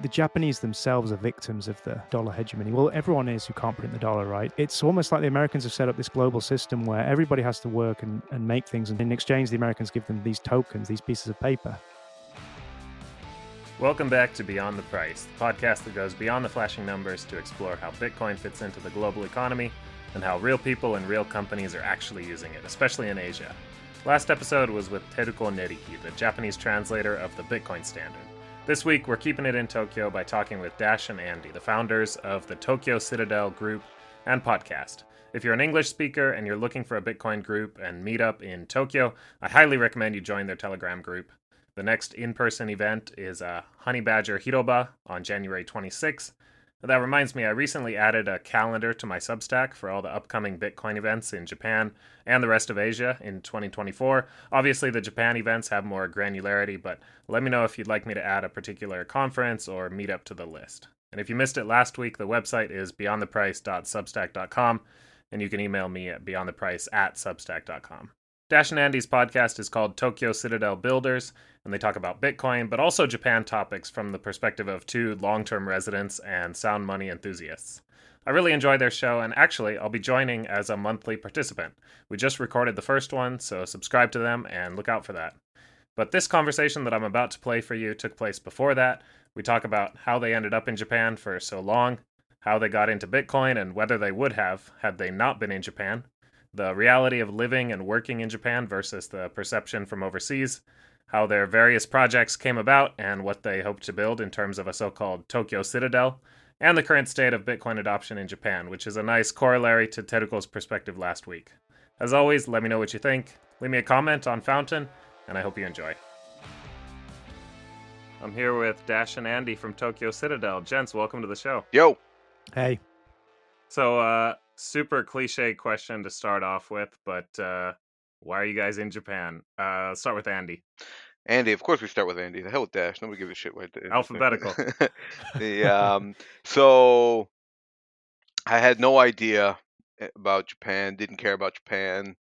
the Japanese themselves are victims of the dollar hegemony. Well, everyone is who can't print the dollar, right? It's almost like the Americans have set up this global system where everybody has to work and, and make things. And in exchange, the Americans give them these tokens, these pieces of paper. Welcome back to Beyond the Price, the podcast that goes beyond the flashing numbers to explore how Bitcoin fits into the global economy and how real people and real companies are actually using it, especially in Asia. Last episode was with Teruko Neriki, the Japanese translator of the Bitcoin standard. This week, we're keeping it in Tokyo by talking with Dash and Andy, the founders of the Tokyo Citadel group and podcast. If you're an English speaker and you're looking for a Bitcoin group and meetup in Tokyo, I highly recommend you join their Telegram group. The next in person event is a Honey Badger Hiroba on January 26th. That reminds me, I recently added a calendar to my Substack for all the upcoming Bitcoin events in Japan and the rest of Asia in 2024. Obviously, the Japan events have more granularity, but let me know if you'd like me to add a particular conference or meetup to the list. And if you missed it last week, the website is beyondtheprice.substack.com, and you can email me at beyondtheprice at substack.com. Dash and Andy's podcast is called Tokyo Citadel Builders, and they talk about Bitcoin, but also Japan topics from the perspective of two long term residents and sound money enthusiasts. I really enjoy their show, and actually, I'll be joining as a monthly participant. We just recorded the first one, so subscribe to them and look out for that. But this conversation that I'm about to play for you took place before that. We talk about how they ended up in Japan for so long, how they got into Bitcoin, and whether they would have had they not been in Japan, the reality of living and working in Japan versus the perception from overseas, how their various projects came about and what they hope to build in terms of a so called Tokyo Citadel, and the current state of Bitcoin adoption in Japan, which is a nice corollary to Teruko's perspective last week. As always, let me know what you think, leave me a comment on Fountain, and I hope you enjoy. I'm here with Dash and Andy from Tokyo Citadel. Gents, welcome to the show. Yo. Hey. So, uh, super cliche question to start off with, but uh, why are you guys in Japan? Uh, let's start with Andy. Andy, of course we start with Andy. The hell with Dash. Nobody gives a shit right there. Alphabetical. the um so I had no idea about Japan, didn't care about Japan.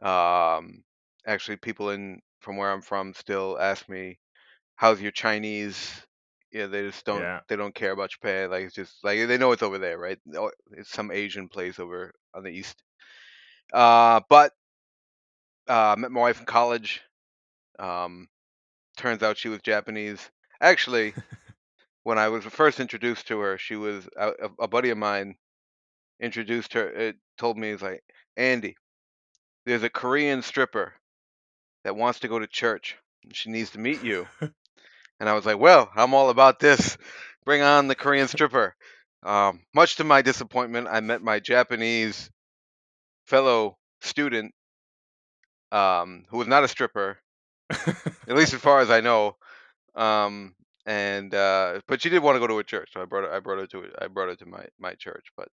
Um actually people in from where I'm from still ask me, How's your Chinese? Yeah, they just don't Yeah. they don't care about Japan. Like it's just like they know it's over there, right? It's some Asian place over on the east. Uh but uh met my wife in college. Um turns out she was Japanese. Actually, when I was first introduced to her, she was a, a- a buddy of mine introduced her. It told me he's like Andy, there's a Korean stripper that wants to go to church. and She needs to meet you. and I was like, well, I'm all about this. Bring on the Korean stripper. Um, much to my disappointment, I met my Japanese fellow student, um, who was not a stripper, at least as far as I know. Um, and uh, but she did want to go to a church, so I brought her. I brought her to. I brought her to my my church. But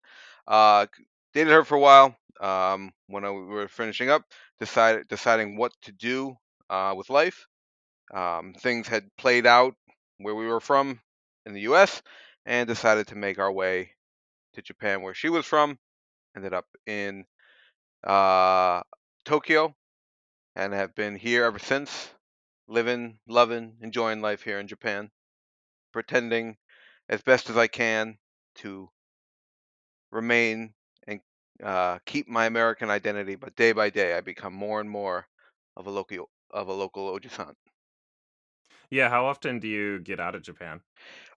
uh, dated her for a while. Um, when I, we were finishing up, decided deciding what to do uh, with life. Um, things had played out where we were from in the U.S. and decided to make our way to Japan, where she was from. Ended up in uh, Tokyo and have been here ever since, living, loving, enjoying life here in Japan, pretending as best as I can to remain and uh, keep my American identity. But day by day, I become more and more of a local of a local ojisan. Yeah, how often do you get out of Japan?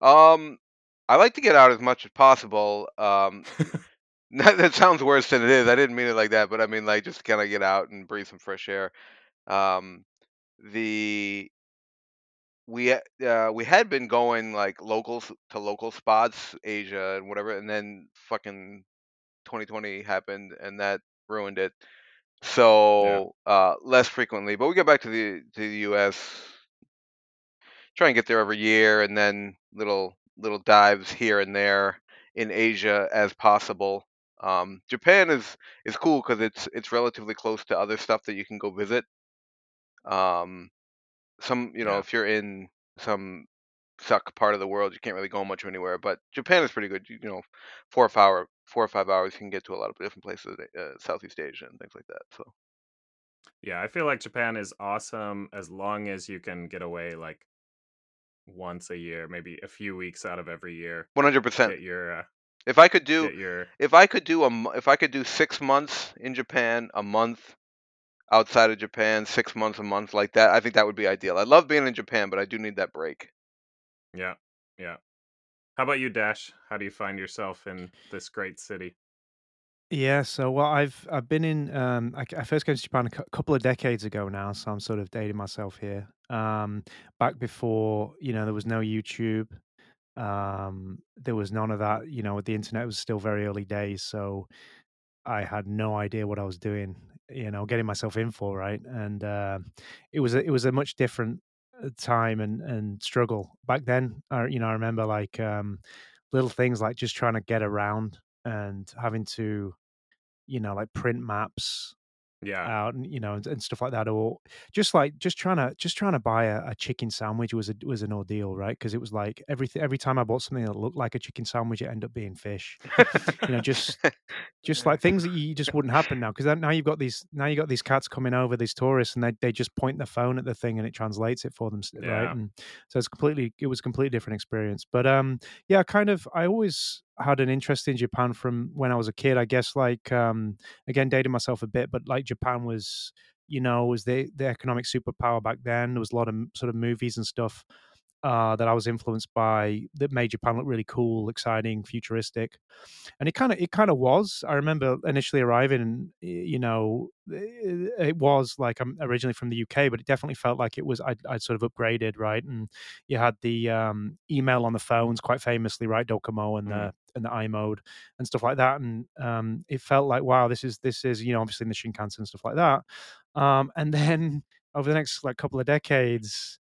Um, I like to get out as much as possible. Um, that sounds worse than it is. I didn't mean it like that, but I mean like just kind of get out and breathe some fresh air. Um, the we uh, we had been going like locals to local spots, Asia and whatever, and then fucking 2020 happened and that ruined it. So uh, less frequently, but we get back to the to the U.S. Try and get there every year, and then little little dives here and there in Asia as possible. Um, Japan is is cool because it's it's relatively close to other stuff that you can go visit. Um, some you know Yeah. if you're in some suck part of the world, you can't really go much anywhere. But Japan is pretty good. You, you know, four or five hour, four or five hours, you can get to a lot of different places, uh, Southeast Asia and things like that. So Yeah, I feel like Japan is awesome as long as you can get away like once a year, maybe a few weeks out of every year. One hundred percent. Your uh, If I could do, your if I could do a, if I could do six months in Japan, a month outside of Japan, six months, a month like that, I think that would be ideal. I love being in Japan, but I do need that break. yeah yeah. How about you, Dash? How do you find yourself in this great city? Yeah, so well, I've I've been in. Um, I, I first came to Japan a cou- couple of decades ago now, so I'm sort of dating myself here. Um, back before you know there was no YouTube, um, there was none of that. You know, the internet was still very early days, so I had no idea what I was doing. You know, getting myself in for right, and uh, it was a, it was a much different uh, time and and struggle back then. I, you know, I remember like um, little things like just trying to get around and having to you know, like print maps Yeah, out and you know and, and stuff like that or just like just trying to just trying to buy a, a chicken sandwich was a was an ordeal right? Because it was like everything every time i bought something that looked like a chicken sandwich it ended up being fish. You know just just like things that you just wouldn't happen now because now you've got these now you've got these cats coming over these tourists and they, they just point their phone at the thing and it translates it for them s- right? Yeah. and so it's completely it was a completely different experience. But um yeah kind of i always had an interest in japan from when i was a kid i guess like um again dating myself a bit but like japan was you know was the the economic superpower back then there was a lot of sort of movies and stuff uh, that I was influenced by that made Japan look really cool, exciting, futuristic, and it kind of it kind of was. I remember initially arriving, and you know, it, it was like I'm originally from the UK, but it definitely felt like it was I'd, I'd sort of upgraded, right? And you had the um, email on the phones, quite famously, right? Docomo and Mhm. the and the iMode and stuff like that, and um, it felt like wow, this is this is you know obviously in the Shinkansen and stuff like that, um, and then over the next like couple of decades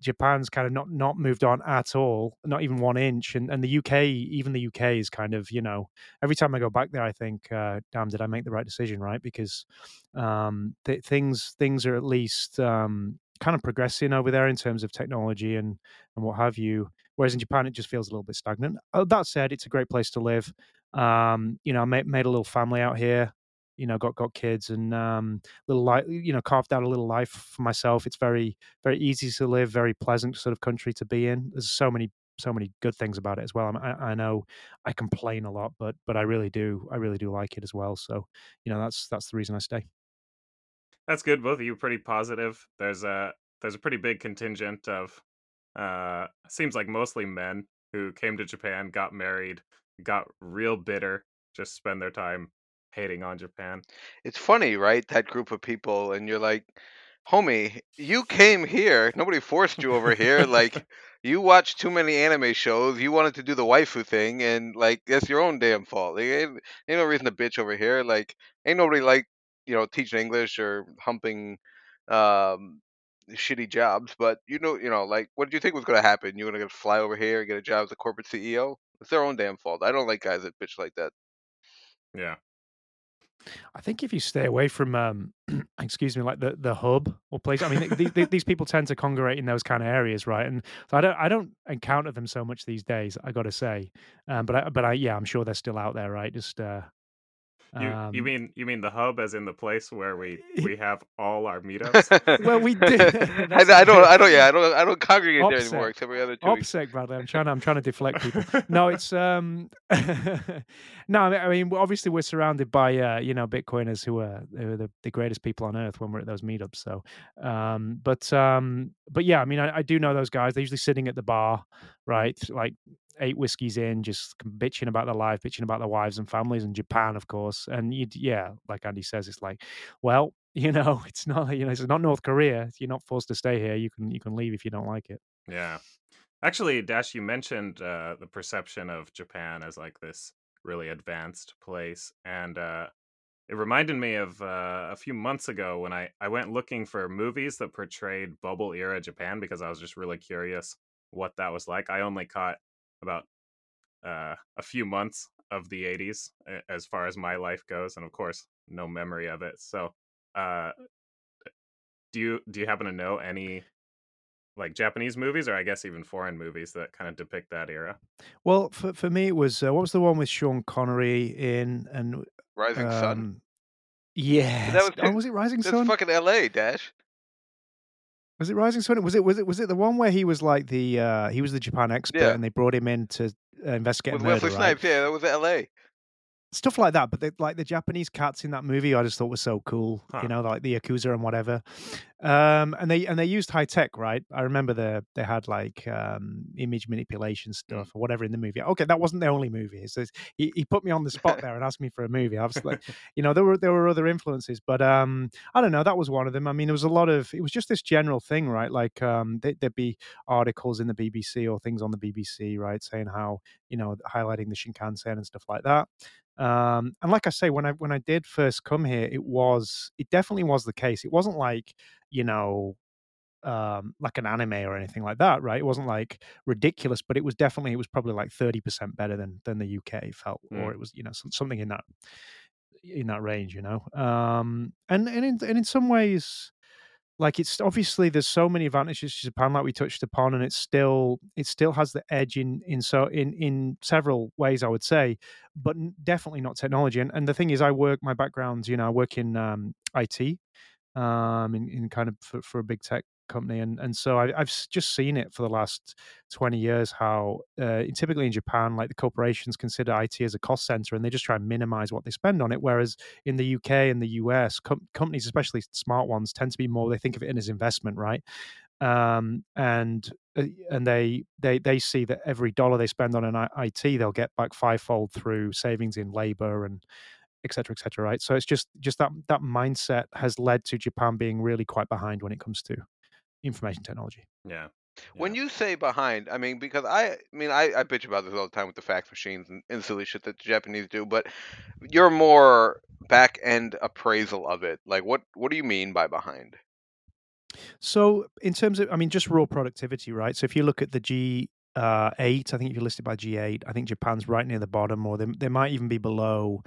Japan's kind of not not moved on at all, not even one inch. And and the UK, even the UK is kind of, you know, every time I go back there, I think, uh, damn, did I make the right decision, right? Because um, th- things things are at least um, kind of progressing over there in terms of technology and and what have you. Whereas in Japan, it just feels a little bit stagnant. Uh, that said, it's a great place to live. Um, you know, I made, made a little family out here. You know, got got kids and um, little life. You know, carved out a little life for myself. It's very very easy to live, very pleasant sort of country to be in. There's so many so many good things about it as well. I, I know I complain a lot, but but I really do I really do like it as well. So you know that's that's the reason I stay. That's good. Both of you pretty positive. There's a there's a pretty big contingent of uh seems like mostly men who came to Japan, got married, got real bitter, just spend their time hating on Japan. It's funny, right? That group of people, and you're like, homie, you came here. Nobody forced you over here. Like, you watched too many anime shows. You wanted to do the waifu thing, and like, that's your own damn fault. Like, ain't, ain't no reason to bitch over here. Like, ain't nobody like, you know, teaching English or humping, um, shitty jobs. But you know, you know, like, what did you think was gonna happen? You're gonna fly over here and get a job as a corporate CEO? It's their own damn fault. I don't like guys that bitch like that. Yeah. I think if you stay away from, um, excuse me, like the the hub or place. I mean, th- th- these people tend to congregate in those kind of areas, right? And so I don't I don't encounter them so much these days. I got to say, um, but I, but I yeah, I'm sure they're still out there, right? Just uh, You you um, mean you mean the hub as in the place where we we have all our meetups? Well, we did- I, I don't. I don't. Yeah, I don't. I don't congregate there anymore except every other two weeks. Bradley. I'm trying. To, I'm trying to deflect people. No, it's um. no, I mean, I mean, obviously we're surrounded by uh, you know, Bitcoiners who are, who are the, the greatest people on earth when we're at those meetups. So, um, but um, but yeah, I mean, I, I do know those guys. They're usually sitting at the bar, right? Like eight whiskeys in, just bitching about their life, bitching about their wives and families, and Japan, of course. And you, yeah, like Andy says, it's like, well, you know, it's not, you know, it's not North Korea. You're not forced to stay here. You can, you can leave if you don't like it. Yeah. Actually, Dash, you mentioned uh, the perception of Japan as like this really advanced place. And uh, it reminded me of uh, a few months ago when I, I went looking for movies that portrayed bubble era Japan because I was just really curious what that was like. I only caught about uh, a few months of the 80s as far as my life goes. And of course, no memory of it. So, uh, do you do you happen to know any like Japanese movies, or I guess even foreign movies that kind of depict that era. Well, for for me, it was uh, what was the one with Sean Connery in and Rising Sun. um, yeah, was oh, was it Rising That's Sun? fucking L.A. Dash. Was it Rising Sun? Was it was it was it the one where he was like the uh he was the Japan expert Yeah. and they brought him in to uh, investigate With murder, Wesley right? Snipes, yeah, that was L.A. stuff like that. But the, like the Japanese cats in that movie, I just thought was so cool. Huh. You know, like the yakuza and whatever. Um, and they and they used high tech, right? I remember the they had like um, image manipulation stuff or whatever in the movie. Okay, that wasn't the only movie. So he he put me on the spot there and asked me for a movie. I was like, you know, there were there were other influences, but um, I don't know. That was one of them. I mean, there was a lot of. It was just this general thing, right? Like um, there, there'd be articles in the BBC or things on the BBC, right, saying how you know highlighting the Shinkansen and stuff like that. Um, and like I say, when I when I did first come here, it was it definitely was the case. It wasn't like you know um like an anime or anything like that right it wasn't like ridiculous but it was definitely it was probably like 30% better than than the uk felt or Mm. it was you know some, something in that in that range you know um and and in, and in some ways like it's obviously there's so many advantages to Japan, like we touched upon, and it's still it still has the edge in in so in in several ways, I would say, but definitely not technology. And and the thing is, I work my background, you know, I work in um, IT, um, in, in kind of for, for a big tech company, and and so I, I've just seen it for the last twenty years how uh, typically in Japan, like the corporations consider IT as a cost center, and they just try and minimize what they spend on it, whereas in the UK and the US, com- companies, especially smart ones, tend to be more. They think of it in as investment, right? Um, and uh, and they they they see that every dollar they spend on an IT, they'll get back fivefold through savings in labor and et cetera, et cetera. Right. So it's just just that that mindset has led to Japan being really quite behind when it comes to information technology. Yeah. When you say behind, I mean because I, I mean I, I bitch about this all the time with the fax machines and, and silly shit that the Japanese do, but you're more back end appraisal of it. Like what what do you mean by behind? So in terms of, I mean, just raw productivity, right? So if you look at the G uh, eight, I think if you're listed by G eight, I think Japan's right near the bottom, or they, they might even be below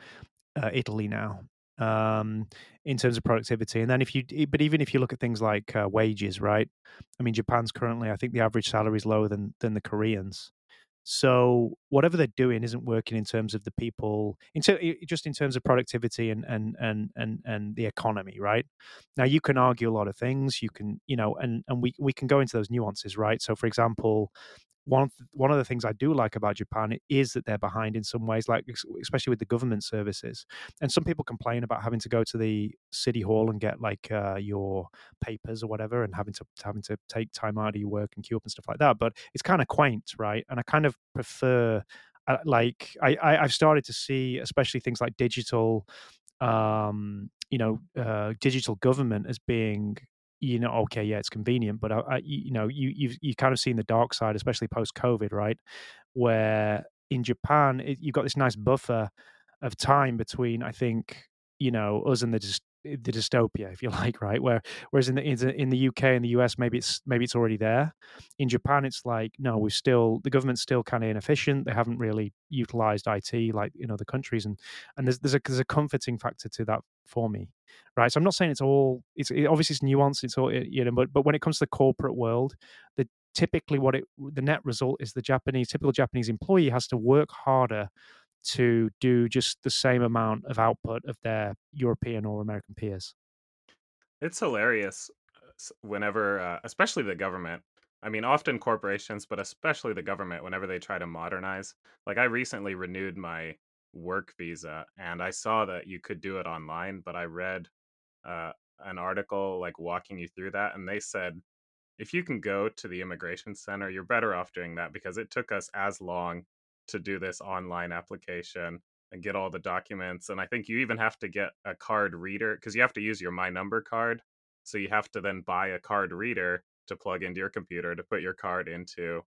uh, Italy now um, in terms of productivity. And then if you, but even if you look at things like uh, wages, right? I mean, Japan's currently, I think the average salary is lower than than the Koreans. So whatever they're doing isn't working in terms of the people, in ter- just in terms of productivity and and and and and the economy, right? Now you can argue a lot of things. You can, you know, and and we we can go into those nuances, right? So for example, one one of the things I do like about Japan is that they're behind in some ways, like especially with the government services. And some people complain about having to go to the city hall and get like uh, your papers or whatever, and having to having to take time out of your work and queue up and stuff like that. But it's kind of quaint, right? And I kind of prefer. Uh, like I, I, I've started to see, especially things like digital, um, you know, uh, digital government as being you know, okay, yeah, it's convenient, but uh, I, I, you know, you you've you kind of seen the dark side, especially post COVID, right? Where in Japan, it, you've got this nice buffer of time between, I think, you know, us and the Eh, the dystopia, if you like, right? Where whereas in the in the, in the UK and the US, maybe it's maybe it's already there. In Japan, it's like no, we're still the government's still kind of inefficient. They haven't really utilized IT like in other countries, and and there's there's a there's a comforting factor to that for me right? So I'm not saying it's all. It's it, obviously it's nuanced. It's all you know, but but when it comes to the corporate world, the typically what it the net result is the Japanese typical Japanese employee has to work harder to do just the same amount of output of their European or American peers. It's hilarious uh, whenever, uh, especially the government. I mean, often corporations, but especially the government, whenever they try to modernize. Like, I recently renewed my work visa and I saw that you could do it online, but I read uh, an article like walking you through that, and they said if you can go to the immigration center, you're better off doing that because it took us as long to do this online application and get all the documents. And I think you even have to get a card reader because you have to use your My Number card. So you have to then buy a card reader to plug into your computer to put your card into.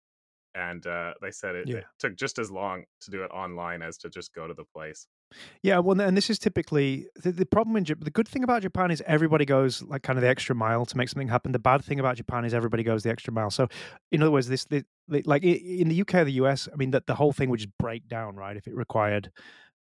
And uh, they said it, Yeah. it took just as long to do it online as to just go to the place. Yeah, well, and this is typically the, the problem in Japan. The good thing about Japan is everybody goes like kind of the extra mile to make something happen. The bad thing about Japan is everybody goes the extra mile. So, in other words, this the, like in the UK or the US, I mean, that the whole thing would just break down, right? If it required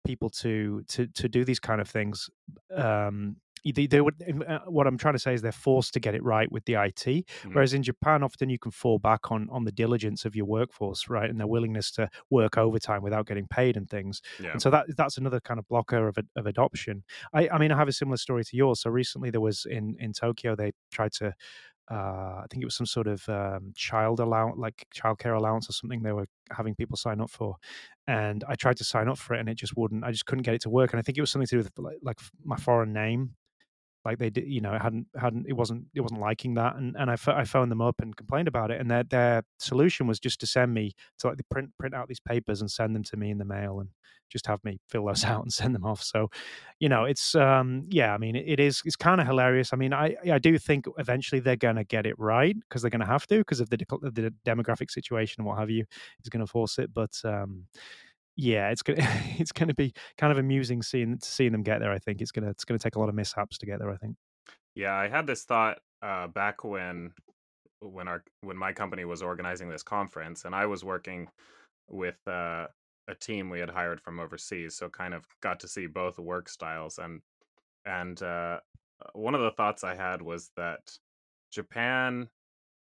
people to to to do these kind of things, um, they, they would. uh, What I'm trying to say is they're forced to get it right with the IT. Mhm. Whereas in Japan, often you can fall back on on the diligence of your workforce, right, and their willingness to work overtime without getting paid and things. Yeah. And so that that's another kind of blocker of, of adoption. I, I mean, I have a similar story to yours. So recently there was in in Tokyo, they tried to uh, I think it was some sort of um, child allowance, like childcare allowance or something. They were having people sign up for, and I tried to sign up for it, and it just wouldn't. I just couldn't get it to work, and I think it was something to do with like, like my foreign name like they did you know it hadn't hadn't it wasn't it wasn't liking that and and I, I phoned them up and complained about it and their their solution was just to send me to like print print out these papers and send them to me in the mail and just have me fill those out and send them off so you know it's um yeah i mean it, it is it's kind of hilarious i mean i i do think eventually they're going to get it right because they're going to have to because of the, the demographic situation and what have you is going to force it but um yeah, it's gonna it's gonna be kind of amusing seeing seeing them get there. I think it's gonna it's gonna take a lot of mishaps to get there. I think. Yeah, I had this thought uh, back when when our when my company was organizing this conference, and I was working with uh, a team we had hired from overseas, so kind of got to see both work styles. And and uh, one of the thoughts I had was that Japan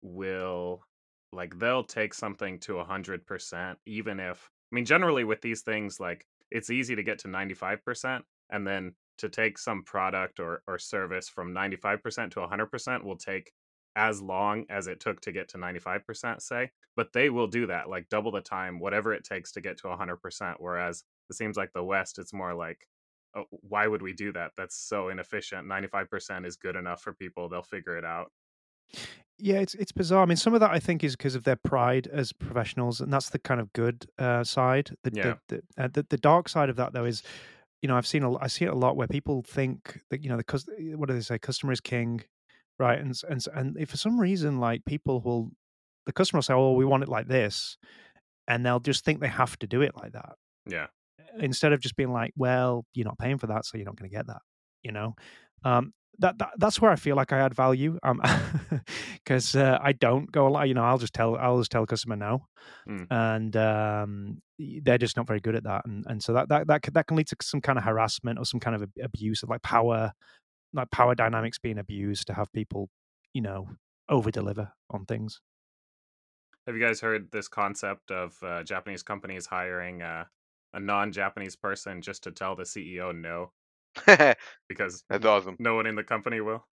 will like they'll take something to a hundred percent, even if I mean, generally with these things, like it's easy to get to 95%, and then to take some product or, or service from 95% to 100% will take as long as it took to get to 95%, say. But they will do that, like double the time, whatever it takes to get to 100%. Whereas it seems like the West, it's more like, oh, why would we do that? That's so inefficient. 95% is good enough for people, they'll figure it out. Yeah, it's it's bizarre. I mean, some of that I think is because of their pride as professionals, and that's the kind of good uh, side. The, Yeah. the, the, uh, the the dark side of that, though, is you know I've seen a I see it a lot where people think that you know the what do they say customer is king, right? And and and if for some reason like people will the customer will say, oh, we want it like this, and they'll just think they have to do it like that Yeah. instead of just being like, well, you're not paying for that, so you're not going to get that. You know, um, that, that that's where I feel like I add value. Um, because uh, I don't go a lot. You know, I'll just tell I'll just tell a customer no, Mm. and um, they're just not very good at that, and and so that that that can, that can lead to some kind of harassment or some kind of abuse of like power, like power dynamics being abused to have people, you know, over deliver on things. Have you guys heard this concept of uh, Japanese companies hiring uh, a non-Japanese person just to tell the CEO no Because that's awesome. no one in the company will?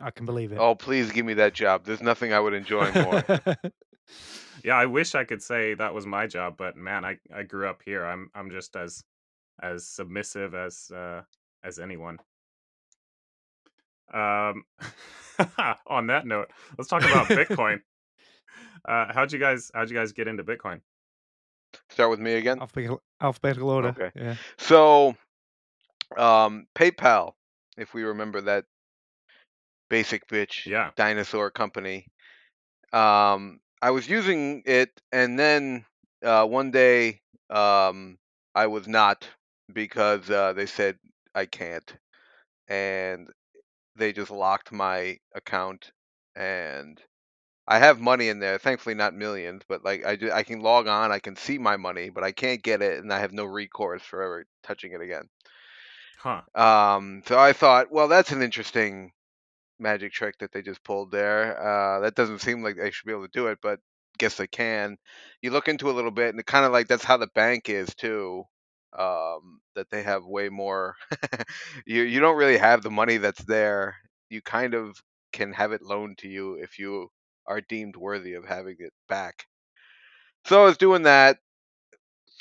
I can believe it. Oh, please give me that job. There's nothing I would enjoy more. yeah, I wish I could say that was my job, but man, I, I grew up here. I'm I'm just as as submissive as uh, as anyone. Um, on that note, let's talk about Bitcoin. Uh, how'd you guys how'd you guys get into Bitcoin? Start with me again. alphabetical, alphabetical order. Okay. Yeah. So, um, PayPal, if we remember that basic bitch Yeah. dinosaur company. Um, I was using it, and then uh, one day um, I was not because uh, they said I can't, and they just locked my account. And I have money in there, thankfully not millions, but like I do, I can log on, I can see my money, but I can't get it, and I have no recourse for ever touching it again. Huh. Um, so I thought, well, that's an interesting magic trick that they just pulled there. Uh, that doesn't seem like they should be able to do it, but guess they can. You look into a little bit, and kind of like that's how the bank is too. Um, that they have way more. you you don't really have the money that's there. You kind of can have it loaned to you if you are deemed worthy of having it back. So I was doing that,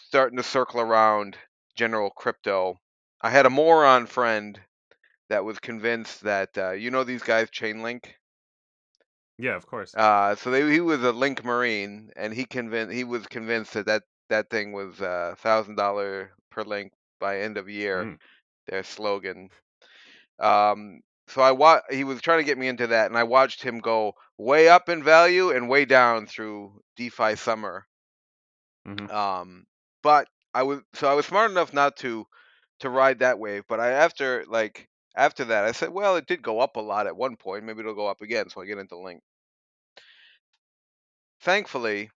starting to circle around general crypto. I had a moron friend that was convinced that uh, you know these guys Chainlink. Yeah, of course. Uh, so they, he was a Link Marine, and he convinced he was convinced that that, that thing was uh, thousand dollar per link by end of year. Mm. Their slogan. Um, so I wa- he was trying to get me into that, and I watched him go way up in value and way down through DeFi summer. Mhm. Um, but I was so I was smart enough not to to ride that wave. But I after like after that, I said, well, it did go up a lot at one point. Maybe it'll go up again. So I get into Link. Thankfully,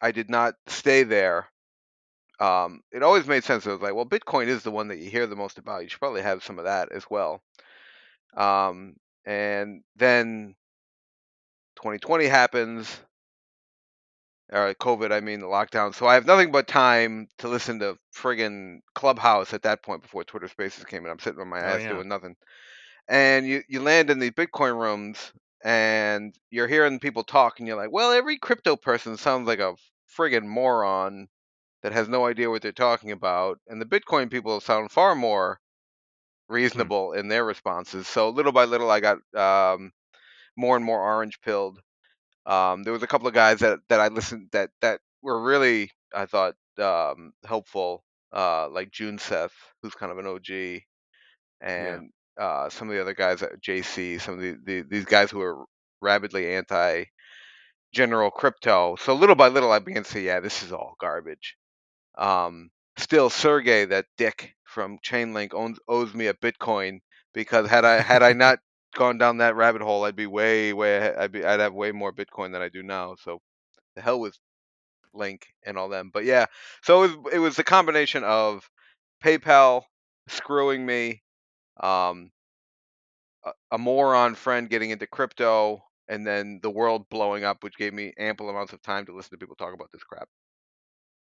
I did not stay there. Um, it always made sense. It was like, well, Bitcoin is the one that you hear the most about. You should probably have some of that as well. Um, and then 2020 happens. Or COVID, I mean the lockdown. So I have nothing but time to listen to friggin' Clubhouse at that point before Twitter Spaces came in. I'm sitting on my Oh, ass yeah. doing nothing. and you you land in these Bitcoin rooms, and you're hearing people talk, and you're like, well, every crypto person sounds like a friggin' moron that has no idea what they're talking about, and the Bitcoin people sound far more reasonable in their responses. So little by little, I got um, more and more orange pilled. Um, there was a couple of guys that that I listened that that were really I thought um, helpful, uh, like June Seth, who's kind of an OG, and uh, some of the other guys at JC, some of the, the these guys who are rabidly anti general crypto. So little by little, I began to say, yeah, this is all garbage. Um, still, Sergey, that dick from Chainlink, owns owes me a Bitcoin because had I had I not gone down that rabbit hole, I'd be way way ahead. I'd be I'd have way more Bitcoin than I do now. So the hell with Link and all them. But yeah, so it was, it was a combination of PayPal screwing me, um, a, a moron friend getting into crypto, and then the world blowing up, which gave me ample amounts of time to listen to people talk about this crap.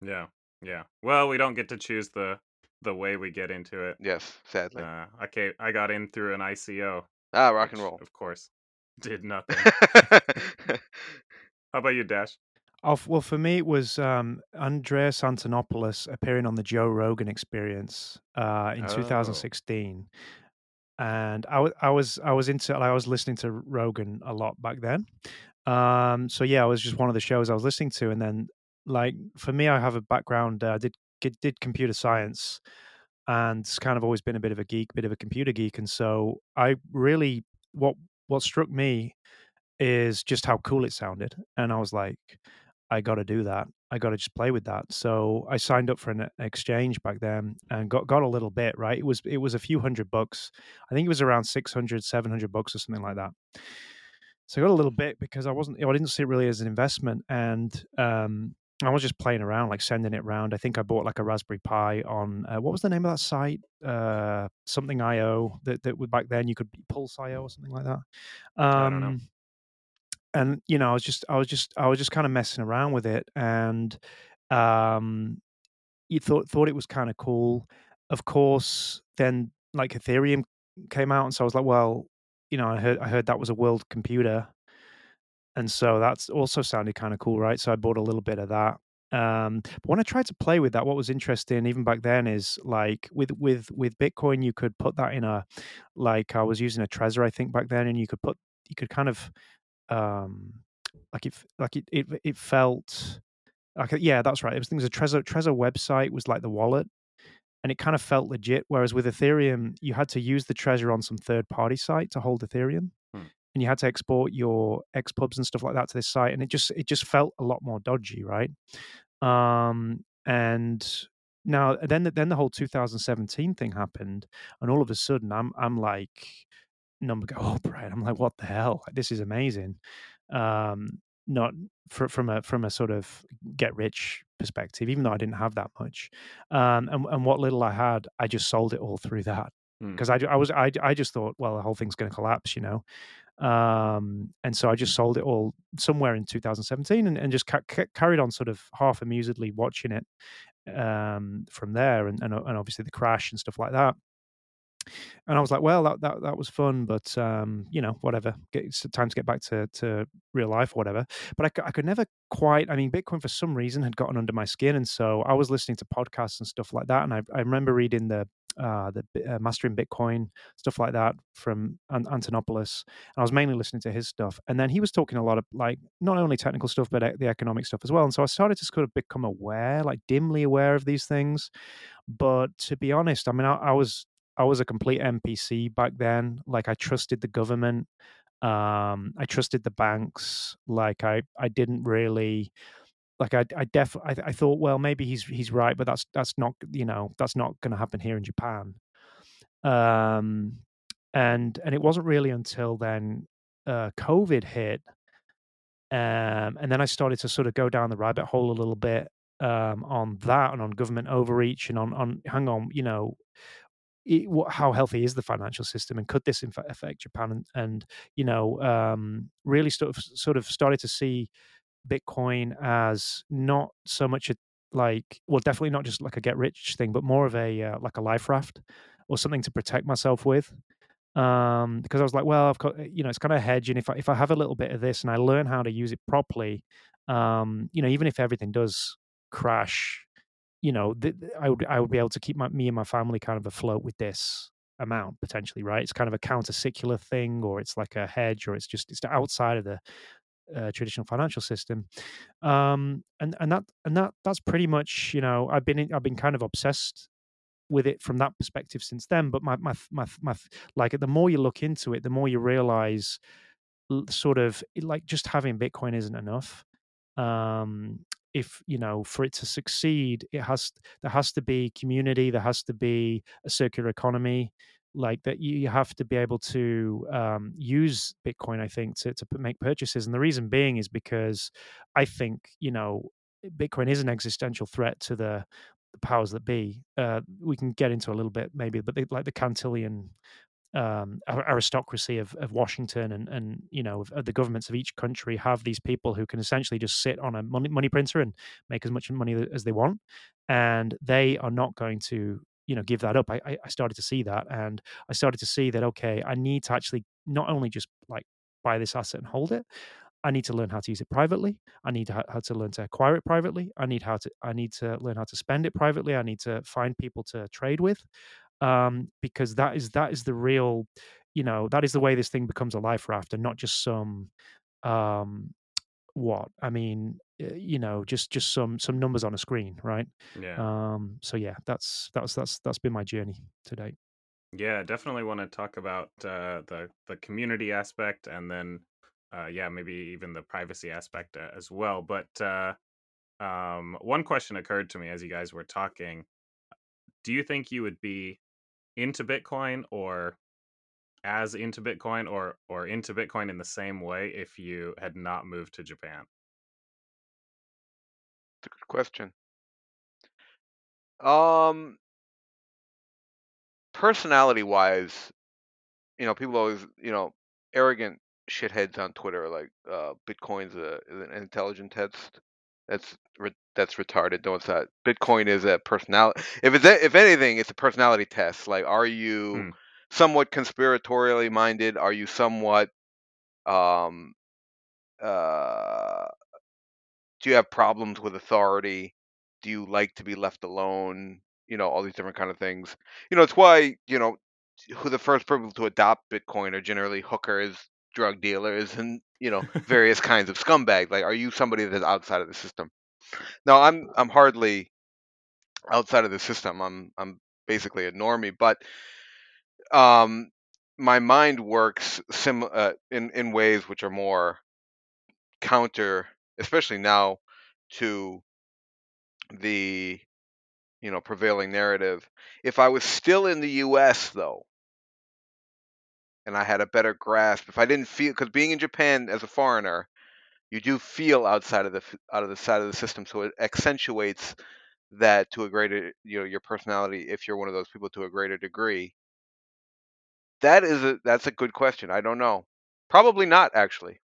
Yeah, yeah. Well, we don't get to choose the the way we get into it. Yes, sadly. Uh, okay, I got in through an ICO. Ah, rock and roll. Of course, did nothing. How about you, Dash? Oh, well, for me, it was um, Andreas Antonopoulos appearing on the Joe Rogan Experience uh, in Oh. 2016, and I wa- I was I was into I was listening to Rogan a lot back then. Um, so yeah, it was just one of the shows I was listening to, and then like for me, I have a background. Uh, I did did- did computer science, and kind of always been a bit of a geek, bit of a computer geek, and so I really what what struck me is just how cool it sounded, and I was like, I got to do that. I got to just play with that. So I signed up for an exchange back then and got got a little bit, right? It was it was a few hundred bucks. I think it was around 600 700 bucks or something like that. So I got a little bit because I wasn't I didn't see it really as an investment and um I was just playing around, like sending it around. I think I bought like a Raspberry Pi on uh, what was the name of that site? Uh, something IO that that would back then you could Purse IO or something like that. I don't know. Um, and you know, I was just, I was just, I was just kind of messing around with it, and um, you thought thought it was kind of cool. Of course, then like Ethereum came out, and so I was like, well, you know, I heard I heard that was a world computer, and so that's also sounded kind of cool, right? So I bought a little bit of that. Um, but when I tried to play with that, what was interesting even back then is like with with with Bitcoin, you could put that in a like I was using a Trezor, I think back then, and you could put you could kind of um like it f- like it it, it felt like yeah that's right it was things a Trezor Trezor website was like the wallet and it kind of felt legit whereas with Ethereum you had to use the Trezor on some third party site to hold Ethereum. And you had to export your xpubs and stuff like that to this site and it just it just felt a lot more dodgy right? Um and now then the- then the whole 2017 thing happened and all of a sudden I'm I'm like number go oh right I'm like what the hell? This is amazing. Um not fr- from a from a sort of get rich perspective even though I didn't have that much. Um and, and what little I had I just sold it all through that. Hmm. because I, I was I, I just thought well the whole thing's going to collapse you know um and so I just sold it all somewhere in 2017 and, and just ca- ca- carried on sort of half amusedly watching it um from there and, and and obviously the crash and stuff like that and I was like, well, that that, that was fun, but um, you know, whatever. It's time to get back to to real life, or whatever. But I, I could never quite. I mean, Bitcoin for some reason had gotten under my skin, and so I was listening to podcasts and stuff like that. And I, I remember reading the uh, the uh, mastering Bitcoin stuff like that from An- Antonopoulos, and I was mainly listening to his stuff. And then he was talking a lot of like not only technical stuff but e- the economic stuff as well. And so I started to sort of become aware, like dimly aware of these things. But to be honest, I mean, I, I was I was a complete NPC back then. Like I trusted the government. Um, I trusted the banks. Like I, I didn't really like I, I def I, I thought, well, maybe he's he's right, but that's that's not you know that's not going to happen here in Japan. Um, and and it wasn't really until then uh, COVID hit, um, and then I started to sort of go down the rabbit hole a little bit um, on that and on government overreach and on on hang on, you know, it, what, how healthy is the financial system and could this in fact affect Japan and, and you know um, really sort of sort of started to see Bitcoin as not so much a like well definitely not just like a get rich thing but more of a uh, like a life raft or something to protect myself with um, because I was like, well, I've got you know, it's kind of hedge, and if I, if I have a little bit of this and I learn how to use it properly, um, you know, even if everything does crash, you know, th- I would I would be able to keep my me and my family kind of afloat with this amount potentially, right? It's kind of a counter secular thing, or it's like a hedge, or it's just it's outside of the uh, traditional financial system. Um, and and that and that that's pretty much you know I've been I've been kind of obsessed with it from that perspective since then. But my my my my like the more you look into it, the more you realize sort of like just having Bitcoin isn't enough. Um, if you know for it to succeed, it has there has to be community, there has to be a circular economy, like that you have to be able to um, use bitcoin i think to, to make purchases and the reason being is because i think you know bitcoin is an existential threat to the, the powers that be. Uh, we can get into a little bit maybe but they, like the cantillon um, aristocracy of, of Washington and and you know of, of the governments of each country have these people who can essentially just sit on a money, money printer and make as much money as they want, and they are not going to you know give that up I, I started to see that and i started to see that okay i need to actually not only just like buy this asset and hold it i need to learn how to use it privately i need to how to learn to acquire it privately i need how to i need to learn how to spend it privately i need to find people to trade with um, because that is that is the real you know that is the way this thing becomes a life raft and not just some um what? I mean uh, you know just just some some numbers on a screen right? Yeah. Um so yeah that's that's that's that's been my journey to date. Yeah definitely want to talk about uh the the community aspect and then uh yeah maybe even the privacy aspect uh, as well but uh um one question occurred to me as you guys were talking. Do you think you would be into bitcoin or as into bitcoin or or into bitcoin in the same way if you had not moved to japan That's a good question. Um, personality wise, you know, people always, you know, arrogant shitheads on Twitter like uh, Bitcoin's a, an intelligent test. That's re- that's retarded. No, it's not. Bitcoin is a personality. If it's a, if anything, it's a personality test. Like, are you hmm. Somewhat conspiratorially minded? Are you somewhat um uh do you have problems with authority? Do you like to be left alone? You know, all these different kind of things. You know, it's why, you know, who the first people to adopt Bitcoin are generally hookers, drug dealers, and, you know, various kinds of scumbags. Like, are you somebody that's outside of the system? No, I'm I'm hardly outside of the system. I'm I'm basically a normie, but um my mind works sim uh, in in ways which are more counter especially now to the you know prevailing narrative. If i was still in the us though and i had a better grasp if i didn't feel because being in japan as a foreigner you do feel outside of the out of the side of the system so it accentuates that to a greater you know your personality if you're one of those people to a greater degree that is a that's a good question i don't know probably not actually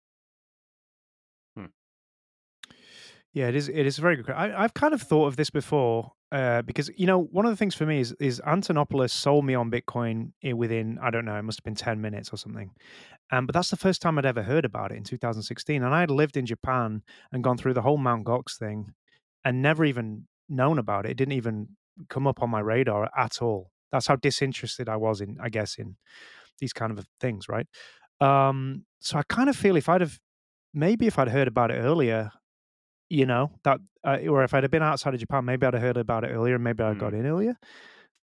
Yeah, it is. It is a very good. I, I've kind of thought of this before uh, because you know one of the things for me is is Antonopoulos sold me on Bitcoin within I don't know it must have been ten minutes or something, um, but that's the first time I'd ever heard about it in 2016, and I had lived in Japan and gone through the whole Mount Gox thing, and never even known about it. It didn't even come up on my radar at all. That's how disinterested I was in, I guess, in these kind of things, right? Um, so I kind of feel if I'd have maybe if I'd heard about it earlier, you know that uh, or if I'd have been outside of Japan, maybe I'd have heard about it earlier, and maybe I got mm. in earlier.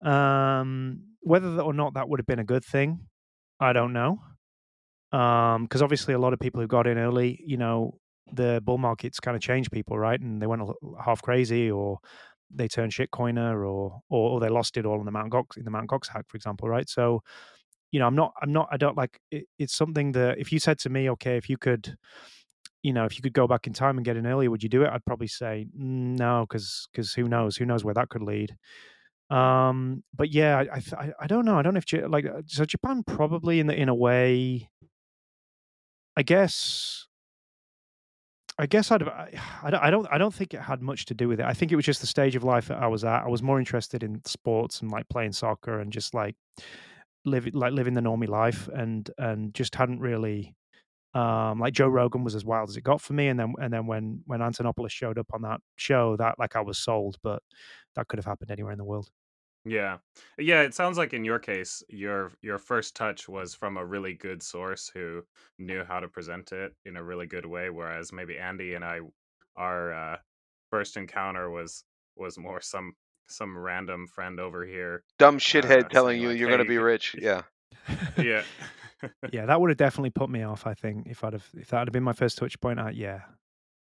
Um, whether or not that would have been a good thing, I don't know. Um, because obviously a lot of people who got in early, you know, the bull markets kind of changed people, right? And they went half crazy, or they turned shitcoiner, or, or or they lost it all in the Mount Gox in the Mount Gox hack, for example, right? So, you know, I'm not, I'm not, I don't like. It, it's something that if you said to me, okay, if you could you know, if you could go back in time and get in earlier, would you do it? I'd probably say no, because because who knows? Who knows where that could lead? Um, but yeah, I, I I don't know. I don't know if like uh, so Japan probably in the in a way. I guess. I guess I'd. I, I don't. I don't think it had much to do with it. I think it was just the stage of life that I was at. I was more interested in sports and like playing soccer and just like live like living the normie life and and just hadn't really um like Joe Rogan was as wild as it got for me and then and then when when Antonopoulos showed up on that show that like I was sold but that could have happened anywhere in the world. Yeah. Yeah, it sounds like in your case, your your first touch was from a really good source who knew how to present it in a really good way, whereas maybe Andy and I our uh, first encounter was was more some some random friend over here. Dumb shithead Uh, telling saying you like, you're gonna "Hey, be rich. Yeah. Yeah. yeah, that would have definitely put me off. I think if I'd have if that had been my first touch point, I, yeah,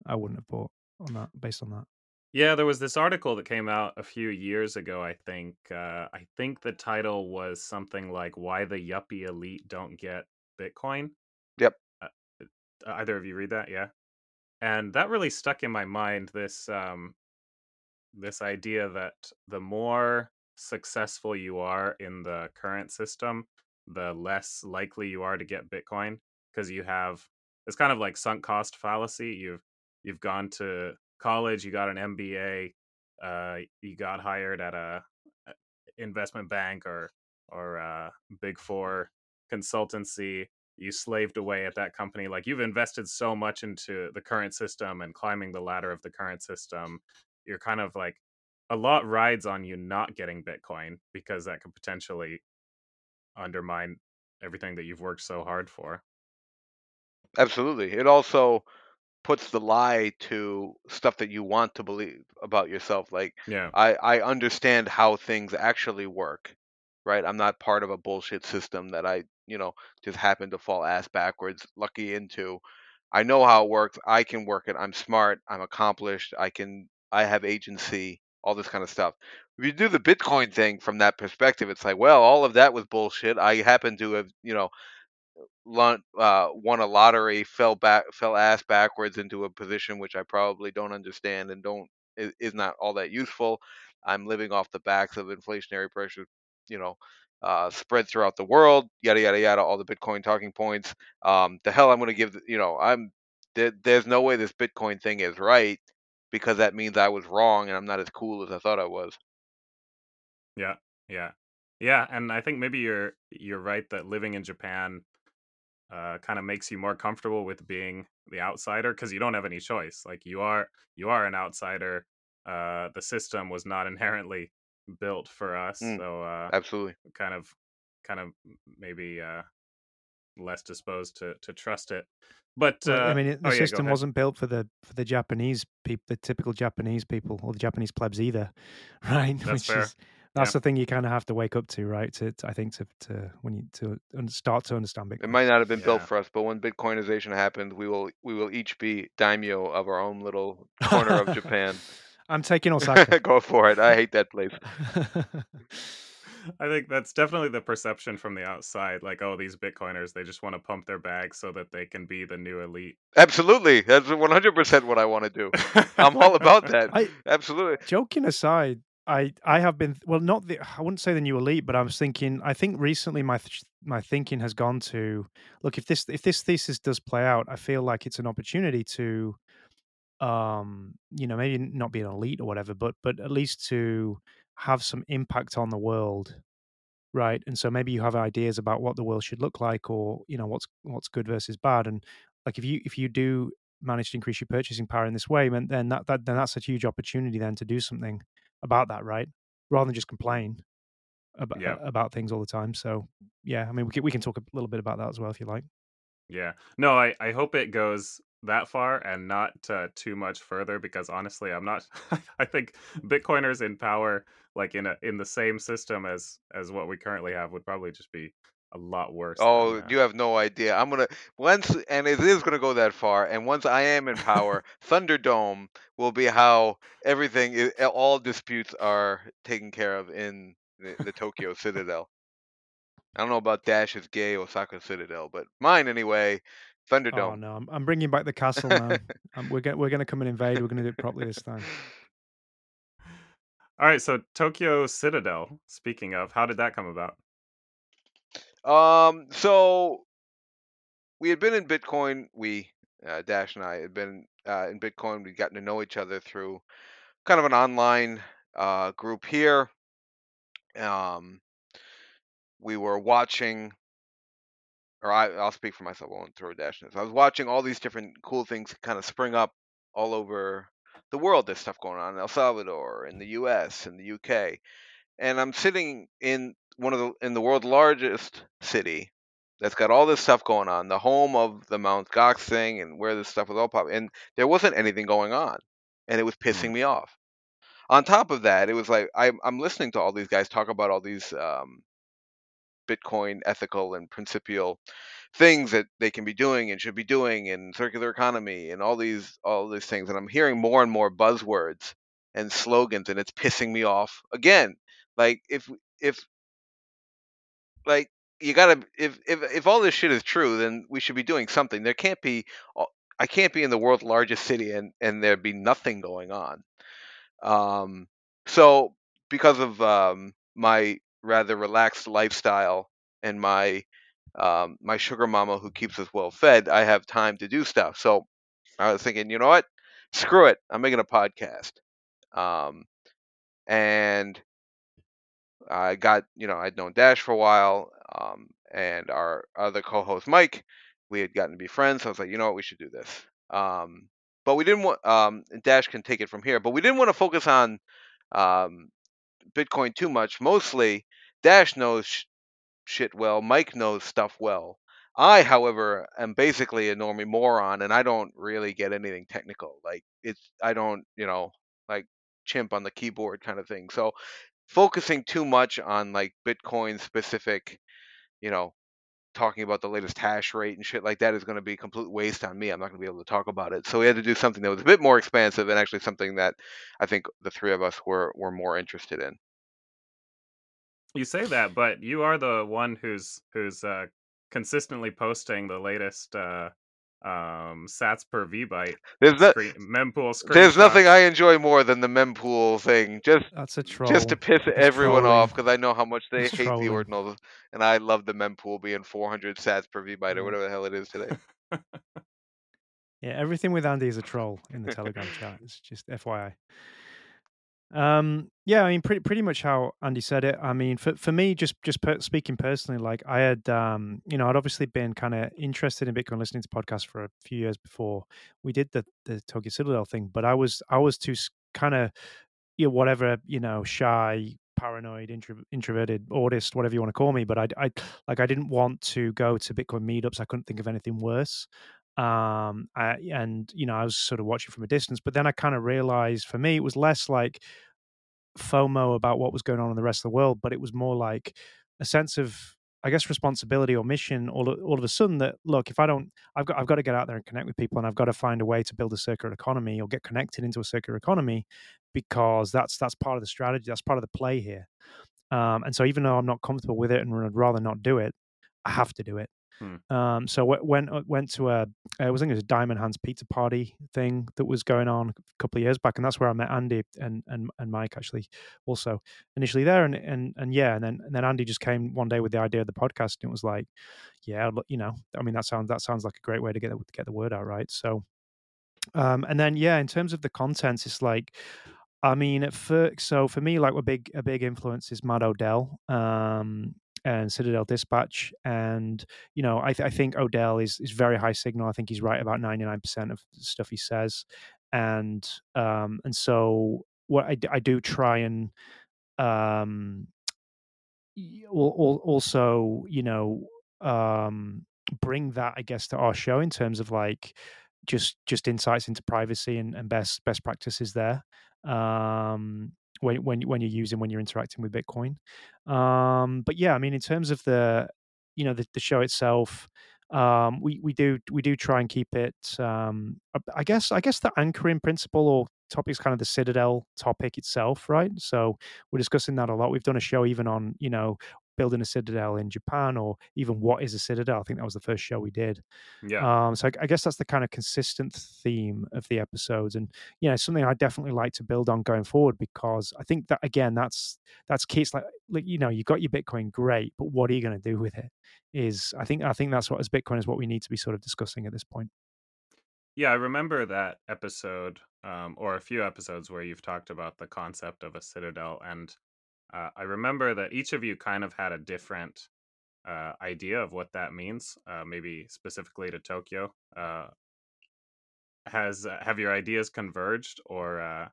I wouldn't have bought on that based on that. Yeah, there was this article that came out a few years ago, I think. Uh, I think the title was something like Why the Yuppie Elite Don't Get Bitcoin. Yep. Uh, either of you read that? Yeah. And that really stuck in my mind this um this idea that the more successful you are in the current system, the less likely you are to get Bitcoin because you have it's kind of like sunk cost fallacy. You've you've gone to college, you got an MBA, uh, you got hired at a investment bank or or a big four consultancy. You slaved away at that company. Like you've invested so much into the current system and climbing the ladder of the current system. You're kind of like a lot rides on you not getting Bitcoin because that could potentially undermine everything that you've worked so hard for. Absolutely. It also puts the lie to stuff that you want to believe about yourself. Like Yeah. I, I understand how things actually work, right? I'm not part of a bullshit system that I, you know, just happen to fall ass backwards lucky into. I know how it works. I can work it. I'm smart. I'm accomplished. I can. I have agency. All this kind of stuff. If you do the Bitcoin thing from that perspective, it's like, well, all of that was bullshit. I happen to have, you know, won a lottery, fell back, fell ass backwards into a position which I probably don't understand and don't is, not all that useful. I'm living off the backs of inflationary pressure, you know, uh, spread throughout the world. Yada yada yada. All the Bitcoin talking points. Um, the hell I'm going to give. You know, I'm there, there's no way this Bitcoin thing is right because that means I was wrong and I'm not as cool as I thought I was. Yeah, yeah, yeah. And I think maybe you're you're right that living in Japan uh, kind of makes you more comfortable with being the outsider because you don't have any choice. Like you are you are an outsider. Uh, the system was not inherently built for us, Mm. so uh, Absolutely. kind of kind of maybe uh, less disposed to to trust it. But uh, I mean, the oh system ahead. wasn't built for the for the Japanese people, the typical Japanese people or the Japanese plebs either, right? That's Which fair. is that's Yeah. the thing you kind of have to wake up to, right? To, to- I think to to when you to start to understand Bitcoin. It might not have been built for us, but when Bitcoinization happens, we will we will each be daimyo of our own little corner of Japan. I'm taking Osaka. Go for it. I hate that place. I think that's definitely the perception from the outside. Like, oh, these Bitcoiners, they just want to pump their bags so that they can be the new elite. Absolutely. That's 100% what I want to do. I'm all about that. I Absolutely. joking aside, I I have been well, not the I wouldn't say the new elite, but I was thinking. I think recently my th- my thinking has gone to look if this if this thesis does play out, I feel like it's an opportunity to, um, you know, maybe not be an elite or whatever, but but at least to have some impact on the world, right? And so maybe you have ideas about what the world should look like, or you know what's what's good versus bad, and like if you if you do manage to increase your purchasing power in this way, then that, that then that's a huge opportunity then to do something about that, right? Rather than just complain about Yeah. about things all the time. So yeah, I mean we can we can talk a little bit about that as well if you like. Yeah. No, I, I hope it goes that far and not uh, too much further because honestly, I'm not. I think Bitcoiners in power, like in a in the same system as as what we currently have, would probably just be a lot worse. Oh, uh, you have no idea. I'm gonna once, and it is gonna go that far. And once I am in power, Thunderdome will be how everything, is, all disputes are taken care of in the, the Tokyo Citadel. I don't know about Dash's gay Osaka Citadel, but mine anyway. Oh Thunderdome. no, I'm, I'm bringing back the castle, man. um, we're gonna we're going to come and invade. We're going to do it properly this time. All right. So Tokyo Citadel. Speaking of, how did that come about? Um, so we had been in Bitcoin. We uh, Dash and I had been uh, in Bitcoin. We'd gotten to know each other through kind of an online uh, group here. Um, we were watching, or I, I'll speak for myself. I won't throw dash in this. I was watching all these different cool things kind of spring up all over the world. There's stuff going on in El Salvador, in the U.S., in the U.K., and I'm sitting in one of the in the world's largest city that's got all this stuff going on, the home of the Mount Gox thing, and where this stuff was all popping, and there wasn't anything going on, and it was pissing Mm. me off. On top of that, it was like I'm I'm listening to all these guys talk about all these um, Bitcoin ethical and principial things that they can be doing and should be doing, and circular economy and all these all these things, and I'm hearing more and more buzzwords and slogans, and it's pissing me off again. Like if if like you gotta if if if all this shit is true, then we should be doing something. There can't be I can't be in the world's largest city and and there be nothing going on. Um, so because of um, my rather relaxed lifestyle and my um, my sugar mama who keeps us well fed, I have time to do stuff. So I was thinking, you know what? Screw it. I'm making a podcast. Um, and I got, you know, I'd known Dash for a while, um, and our other co-host Mike, we had gotten to be friends. So I was like, you know what, we should do this. Um, but we didn't want um, Dash can take it from here. But we didn't want to focus on um, Bitcoin too much. Mostly, Dash knows sh- shit well. Mike knows stuff well. I, however, am basically a normie moron, and I don't really get anything technical. Like it's, I don't, you know, like chimp on the keyboard kind of thing. So focusing too much on like Bitcoin specific, you know, talking about the latest hash rate and shit like that is going to be complete waste on me. I'm not going to be able to talk about it. So we had to do something that was a bit more expansive and actually something that I think the three of us were were more interested in. You say that, but you are the one who's who's uh, consistently posting the latest uh, um, Sats per VByte There's no, screen, mempool screenshots. there's nothing I enjoy more than the mempool thing. Just That's a troll. just to piss That's everyone trolling. off because I know how much they That's hate trolling. the ordinals, and I love the mempool being 400 sats per vbyte or whatever the hell it is today. Yeah, everything with Andy is a troll in the Telegram chat. It's just FYI. Um, yeah, I mean, pretty pretty much how Andy said it. I mean, for for me, just just per, speaking personally, like I had, um, you know, I'd obviously been kind of interested in Bitcoin, listening to podcasts for a few years before we did the the Tokyo Citadel thing, but I was I was too kind of, you know, whatever, you know, shy, paranoid, intro, introverted, autist, whatever you want to call me. But I, I like I didn't want to go to Bitcoin meetups. I couldn't think of anything worse um I, and you know i was sort of watching from a distance but then i kind of realized for me it was less like fomo about what was going on in the rest of the world but it was more like a sense of i guess responsibility or mission all, all of a sudden that look if i don't i've got i've got to get out there and connect with people and i've got to find a way to build a circular economy or get connected into a circular economy because that's that's part of the strategy that's part of the play here. Um and so even though i'm not comfortable with it and would rather not do it i have to do it Hmm. um, so w- went uh, went to a I was thinking it was a Diamond Hands pizza party thing that was going on a couple of years back, and that's where I met Andy and and, and Mike actually also initially there, and and and yeah, and then and then Andy just came one day with the idea of the podcast, and it was like, yeah, you know, I mean that sounds that sounds like a great way to get the, to get the word out, right? So, um, and then yeah, in terms of the contents, it's like. I mean, for so for me, like a big a big influence is Matt Odell, um, and Citadel Dispatch. And you know, I, th- I think Odell is is very high signal. I think he's right about ninety nine percent of the stuff he says, and um, and so what I, d- I do try and um, also you know um, bring that I guess to our show in terms of like just just insights into privacy and, and best best practices there um when when when you're using when you're interacting with bitcoin. Um but yeah i mean in terms of the you know the, the show itself um we we do we do try and keep it um I- guess i guess the anchoring principle or topic is kind of the citadel topic itself right? So we're discussing that a lot. We've done a show even on you know building a citadel in japan or even what is a citadel i think that was the first show we did Yeah. um, so I, I guess that's the kind of consistent theme of the episodes, and you know, something I definitely like to build on going forward because I think that again, that's that's key. It's like, like you know, you got your Bitcoin, great, but what are you going to do with it? Is I think I think that's what as Bitcoin is what we need to be sort of discussing at this point. Yeah, I remember that episode, um, or a few episodes where you've talked about the concept of a citadel, and uh, I remember that each of you kind of had a different uh, idea of what that means, uh, maybe specifically to Tokyo. Uh, has uh, have your ideas converged, or uh,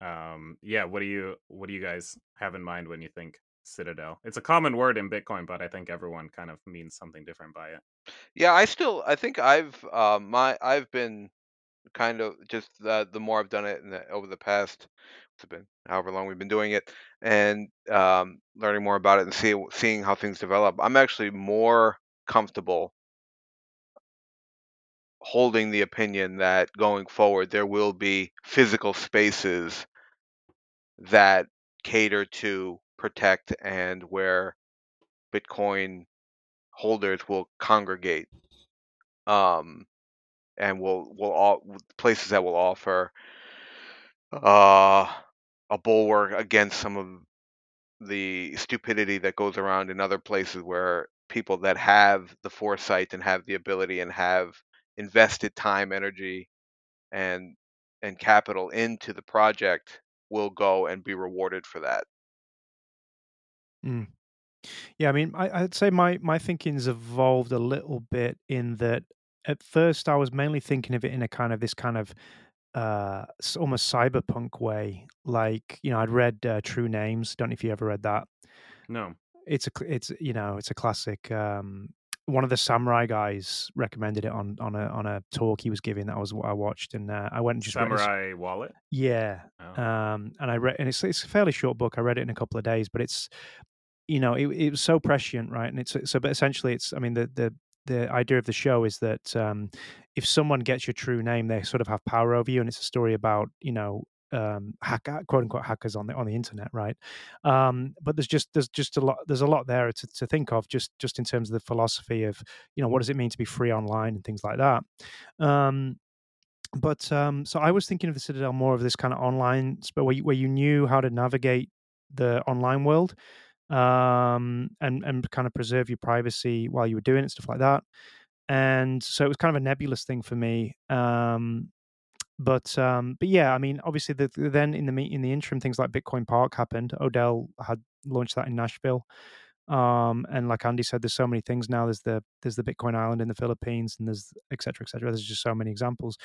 um, yeah, what do you what do you guys have in mind when you think Citadel? It's a common word in Bitcoin, but I think everyone kind of means something different by it. Yeah, I still I think I've my I've been kind of just the more I've done it the, over the past it's been however long we've been doing it and um, learning more about it and see, seeing how things develop. I'm actually more comfortable holding the opinion that going forward there will be physical spaces that cater to protect and where Bitcoin holders will congregate. Um, and will will all places that will offer uh, a bulwark against some of the stupidity that goes around in other places where people that have the foresight and have the ability and have invested time, energy, and and capital into the project will go and be rewarded for that. Mm. Yeah, I mean, I, I'd say my my thinking's evolved a little bit in that at first I was mainly thinking of it in a kind of this kind of uh almost cyberpunk way. Like, you know, I'd read uh, True Names. Don't know if you ever read that. No, It's a it's you know it's a classic. Um, one of the samurai guys recommended it on on a on a talk he was giving. That was what I watched, and uh, I went and just read. Samurai Wallet. Yeah, Oh, um, and I read, and it's it's a fairly short book. I read it in a couple of days, but it's you know, it, it was so prescient, right? And it's so, but essentially, it's. I mean, the the the idea of the show is that um, if someone gets your true name, they sort of have power over you, and it's a story about you know um quote unquote hackers on the on the internet right? Um but there's just there's just a lot there's a lot there to, to think of just just in terms of the philosophy of you know what does it mean to be free online and things like that. Um but um so i was thinking of the citadel more of this kind of online sp- where you, where you knew how to navigate the online world um, and and kind of preserve your privacy while you were doing it, stuff like that. And so it was kind of a nebulous thing for me. Um, but um, but yeah, I mean, obviously, the, the- then in the in the interim, things like Bitcoin Park happened. Odell had launched that in Nashville. Um, and like Andy said, there's so many things now. There's the there's the Bitcoin Island in the Philippines, and there's et cetera, et cetera. There's just so many examples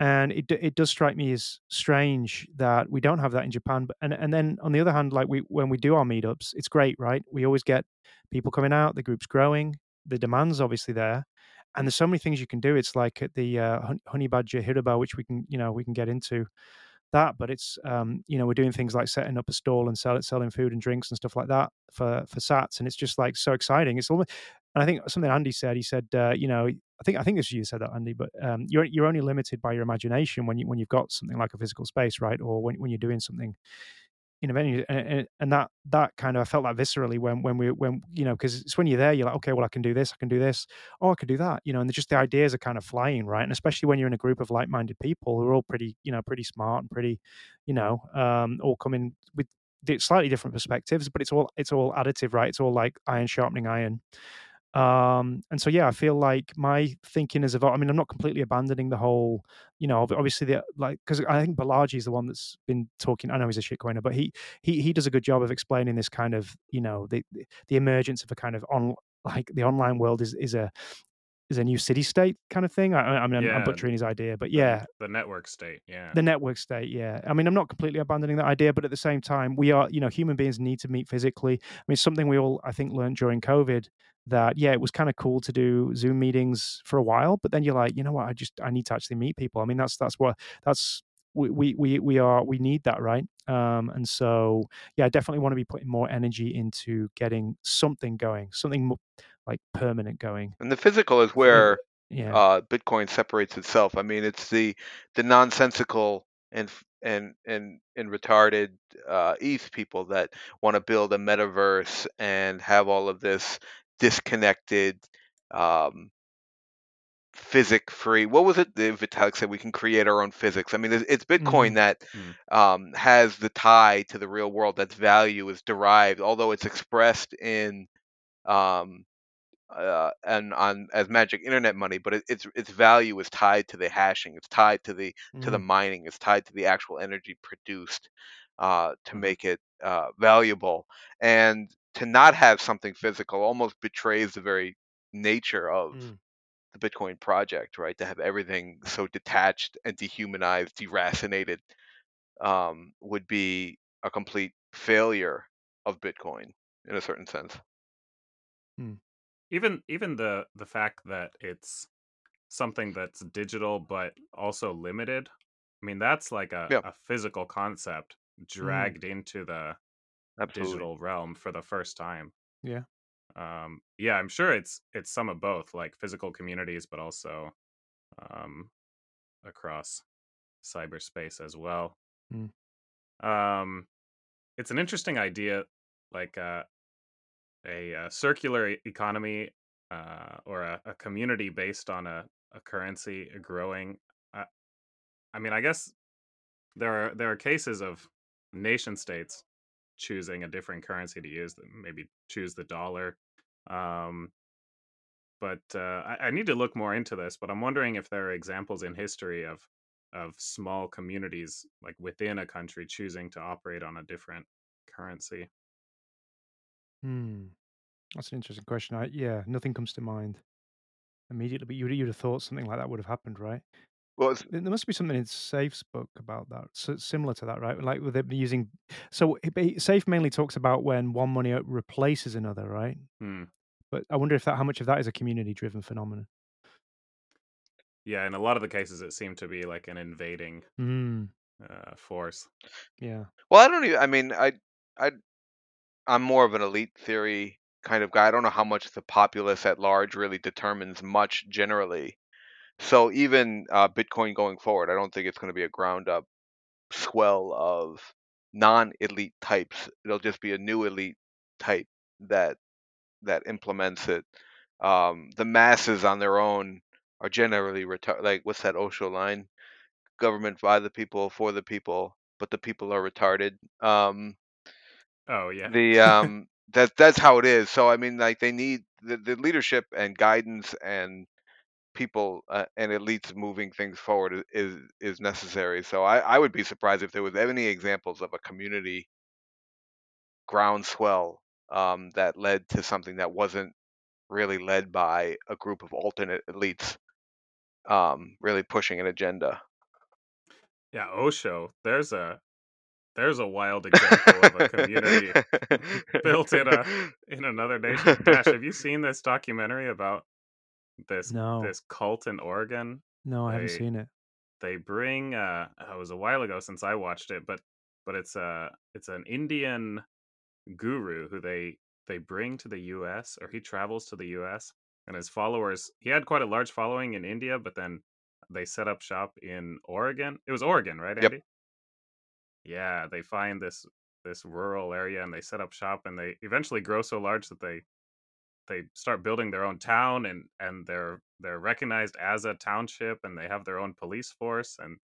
and it it does strike me as strange that we don't have that in Japan. But and and then on the other hand, like we when we do our meetups, it's great, right? We always get people coming out, the group's growing, the demand's obviously there, and there's so many things you can do. It's like at the uh, Honey Badger Hiroba, which we can you know we can get into that, but it's um, you know we're doing things like setting up a stall and sell, selling food and drinks and stuff like that for for Sats, and it's just like so exciting. It's almost, and I think something Andy said. He said, uh, you know, I think I think this you said that Andy, but um, you're you're only limited by your imagination when you when you've got something like a physical space, right? Or when when you're doing something in a venue, and, and, and that that kind of I felt that viscerally when when we when you know because it's when you're there, you're like, okay, well I can do this, I can do this, oh I can do that, you know, and just the ideas are kind of flying, right? And especially when you're in a group of like-minded people who are all pretty, you know, pretty smart and pretty, you know, um, all coming with slightly different perspectives, but it's all it's all additive, right? It's all like iron sharpening iron. Um, and so yeah, I feel like my thinking is evolved. I mean, I'm not completely abandoning the whole, you know, obviously the like because I think Balaji is the one that's been talking. I know he's a shitcoiner, but he he he does a good job of explaining this kind of, you know, the the emergence of a kind of on like the online world is is a is a new city state kind of thing. I, I mean, I'm, I'm butchering his idea, but yeah, the network state. Yeah, the network state, yeah. I mean, I'm not completely abandoning that idea, but at the same time, we are, you know, human beings need to meet physically. I mean, something we all, I think, learned during COVID that, yeah, it was kind of cool to do Zoom meetings for a while, but then you're like, you know what, I just, I need to actually meet people. I mean, that's, that's what, that's, we, we, we, we are, we need that, right? Um, and so, yeah, I definitely want to be putting more energy into getting something going, something like permanent going. And the physical is where Yeah. uh, Bitcoin separates itself. I mean, it's the the nonsensical and and and and retarded uh, ETH people that want to build a metaverse and have all of this disconnected, um, physic free. What was it? The Vitalik said we can create our own physics. I mean, it's, it's Bitcoin Mm, that Hmm. um, has the tie to the real world. That's value is derived, although it's expressed in um, uh, and on as magic internet money, but it, its its value is tied to the hashing. It's tied to the to the Mm. mining. It's tied to the actual energy produced uh, to Mhm. make it uh, valuable. And to not have something physical almost betrays the very nature of Mm. the Bitcoin project, right? To have everything so detached and dehumanized, deracinated, um, would be a complete failure of Bitcoin in a certain sense. Even even the the fact that it's something that's digital but also limited i mean that's like a, Yeah. a physical concept dragged into the Absolutely. digital realm for the first time Yeah. um yeah i'm sure it's it's some of both like physical communities but also um across cyberspace as well Mm. um it's an interesting idea like uh a, uh circular economy uh, or a, a community based on a, a currency growing. I, I mean, I guess there are there are cases of nation states choosing a different currency to use, maybe choose the dollar. Um, but uh, I, I need to look more into this. But I'm wondering if there are examples in history of of small communities like within a country choosing to operate on a different currency. Hmm. That's an interesting question. I, yeah, nothing comes to mind immediately, but you'd, you'd have thought something like that would have happened, right? Well, There there must be something in Saif's book about that, so similar to that, right? Like with it using. So it- it- Safe mainly talks about when one money uh, replaces another, right? Hmm. But I wonder if that how much of that is a community-driven phenomenon. Yeah, in a lot of the cases, it seemed to be like an invading Hmm. uh, force. Yeah. well, I don't even. I mean, I, I, I'm more of an elite theory kind of guy. I don't know how much the populace at large really determines much generally. So even uh, Bitcoin going forward, I don't think it's going to be a ground up swell of non-elite types. It'll just be a new elite type that that implements it. Um, the masses on their own are generally retarded. Like what's that Osho line? Government by the people, for the people, but the people are retarded. Um, Oh yeah. the um, that that's how it is. So I mean, like they need the, the leadership and guidance and people uh, and elites moving things forward is is necessary. So I, I would be surprised if there was any examples of a community groundswell um, that led to something that wasn't really led by a group of alternate elites um, really pushing an agenda. yeah, Osho. There's a there's a wild example of a community built in a in another nation. Dash, have you seen this documentary about this No. this cult in Oregon? No, I haven't seen it. They bring uh it was a while ago since I watched it, but but it's a it's an Indian guru who they they bring to the US or he travels to the US and his followers he had quite a large following in India, but then they set up shop in Oregon. It was Oregon, right, Yep. Yeah, they find this this rural area and they set up shop and they eventually grow so large that they they start building their own town and and they're they're recognized as a township and they have their own police force and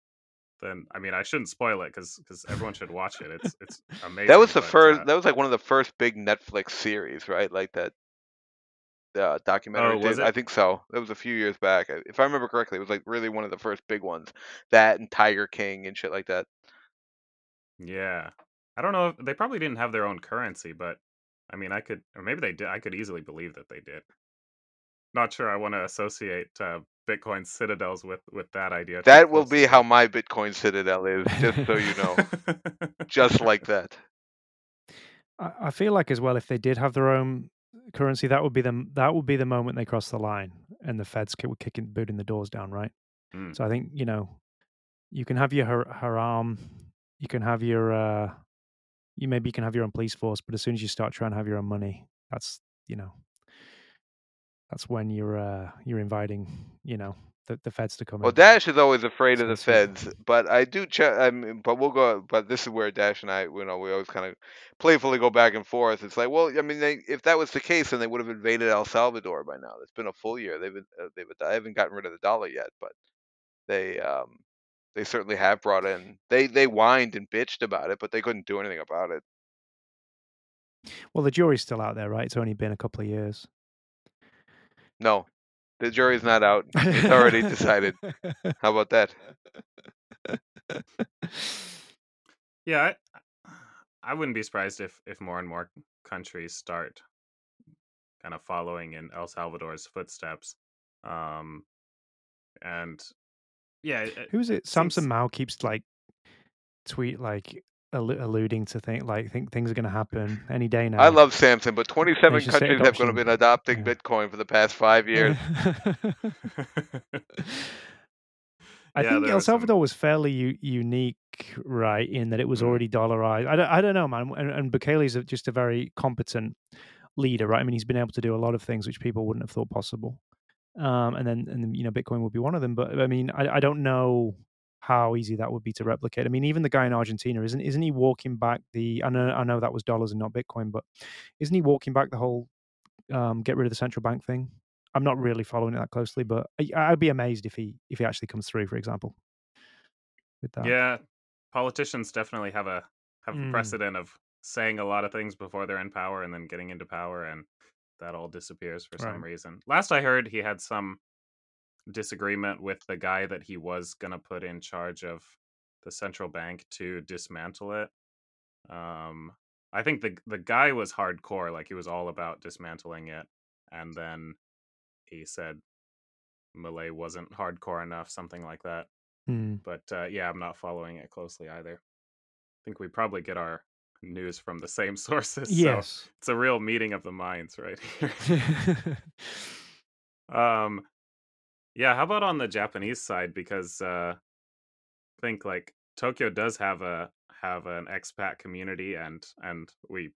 then I mean I shouldn't spoil it because because everyone should watch it. It's it's amazing. that was the but, first. uh, that was like one of the first big Netflix series, right? Like that uh, documentary. Oh, was did- I think so. That was a few years back. If I remember correctly, it was like really one of the first big ones. That and Tiger King and shit like that. Yeah. I don't know if they probably didn't have their own currency, but I mean, I could, or maybe they did. I could easily believe that they did. Not sure I want to associate uh, Bitcoin citadels with with that idea. That will be how my Bitcoin Citadel is, just so you know. just like that. I, I feel like as well, if they did have their own currency, that would be the that would be the moment they cross the line and the Feds ki- were kicking booting the doors down, right? Mm. So I think you know, you can have your har- haram, you can have your, uh you maybe you can have your own police force, but as soon as you start trying to have your own money, that's you know, that's when you're uh you're inviting you know the, the Feds to come Well, in. Dash is always afraid of the feds, but I do check. I mean, but we'll go. But this is where Dash and I, you know, we always kind of playfully go back and forth. It's like, well, I mean, they, if that was the case, then they would have invaded El Salvador by now. It's been a full year. They've been, uh, they've, I haven't gotten rid of the dollar yet, but they, um, they certainly have brought in. They, they whined and bitched about it, but they couldn't do anything about it. Well, the jury's still out there, right? It's only been a couple of years. No, the jury's not out. It's already decided. How about that? Yeah, I, I wouldn't be surprised if if more and more countries start kind of following in El Salvador's footsteps. Um, and yeah, Who's it? Samson Mow keeps like tweet like allu- alluding to think like think things are going to happen any day now. I love Samson, but 27 countries have been adopting Yeah. Bitcoin for the past five years. I yeah, think El was some. Salvador was fairly u- unique, right, in that it was Mm, already dollarized. I don't, I don't know, man. And, and Bukele's a- just a very competent leader, right? I mean, he's been able to do a lot of things which people wouldn't have thought possible. Um, and then, and you know, Bitcoin would be one of them. But I mean, I, I don't know how easy that would be to replicate. I mean, even the guy in Argentina isn't isn't he walking back the? I know I know that was dollars and not Bitcoin, but isn't he walking back the whole um, get rid of the central bank thing? I'm not really following it that closely, but I, I'd be amazed if he if he actually comes through, for example, with that. Yeah, politicians definitely have a have a Mm, precedent of saying a lot of things before they're in power and then getting into power and that all disappears for some reason. Last I heard he had some disagreement with the guy that he was going to put in charge of the central bank to dismantle it. Um I think the the guy was hardcore like he was all about dismantling it and then he said Milei wasn't hardcore enough something like that. Mm. But uh, yeah, I'm not following it closely either. I think we probably get our news from the same sources, so Yes. it's a real meeting of the minds right here. um, yeah, how about on the Japanese side? Because uh, I think like Tokyo does have a have an expat community, and and we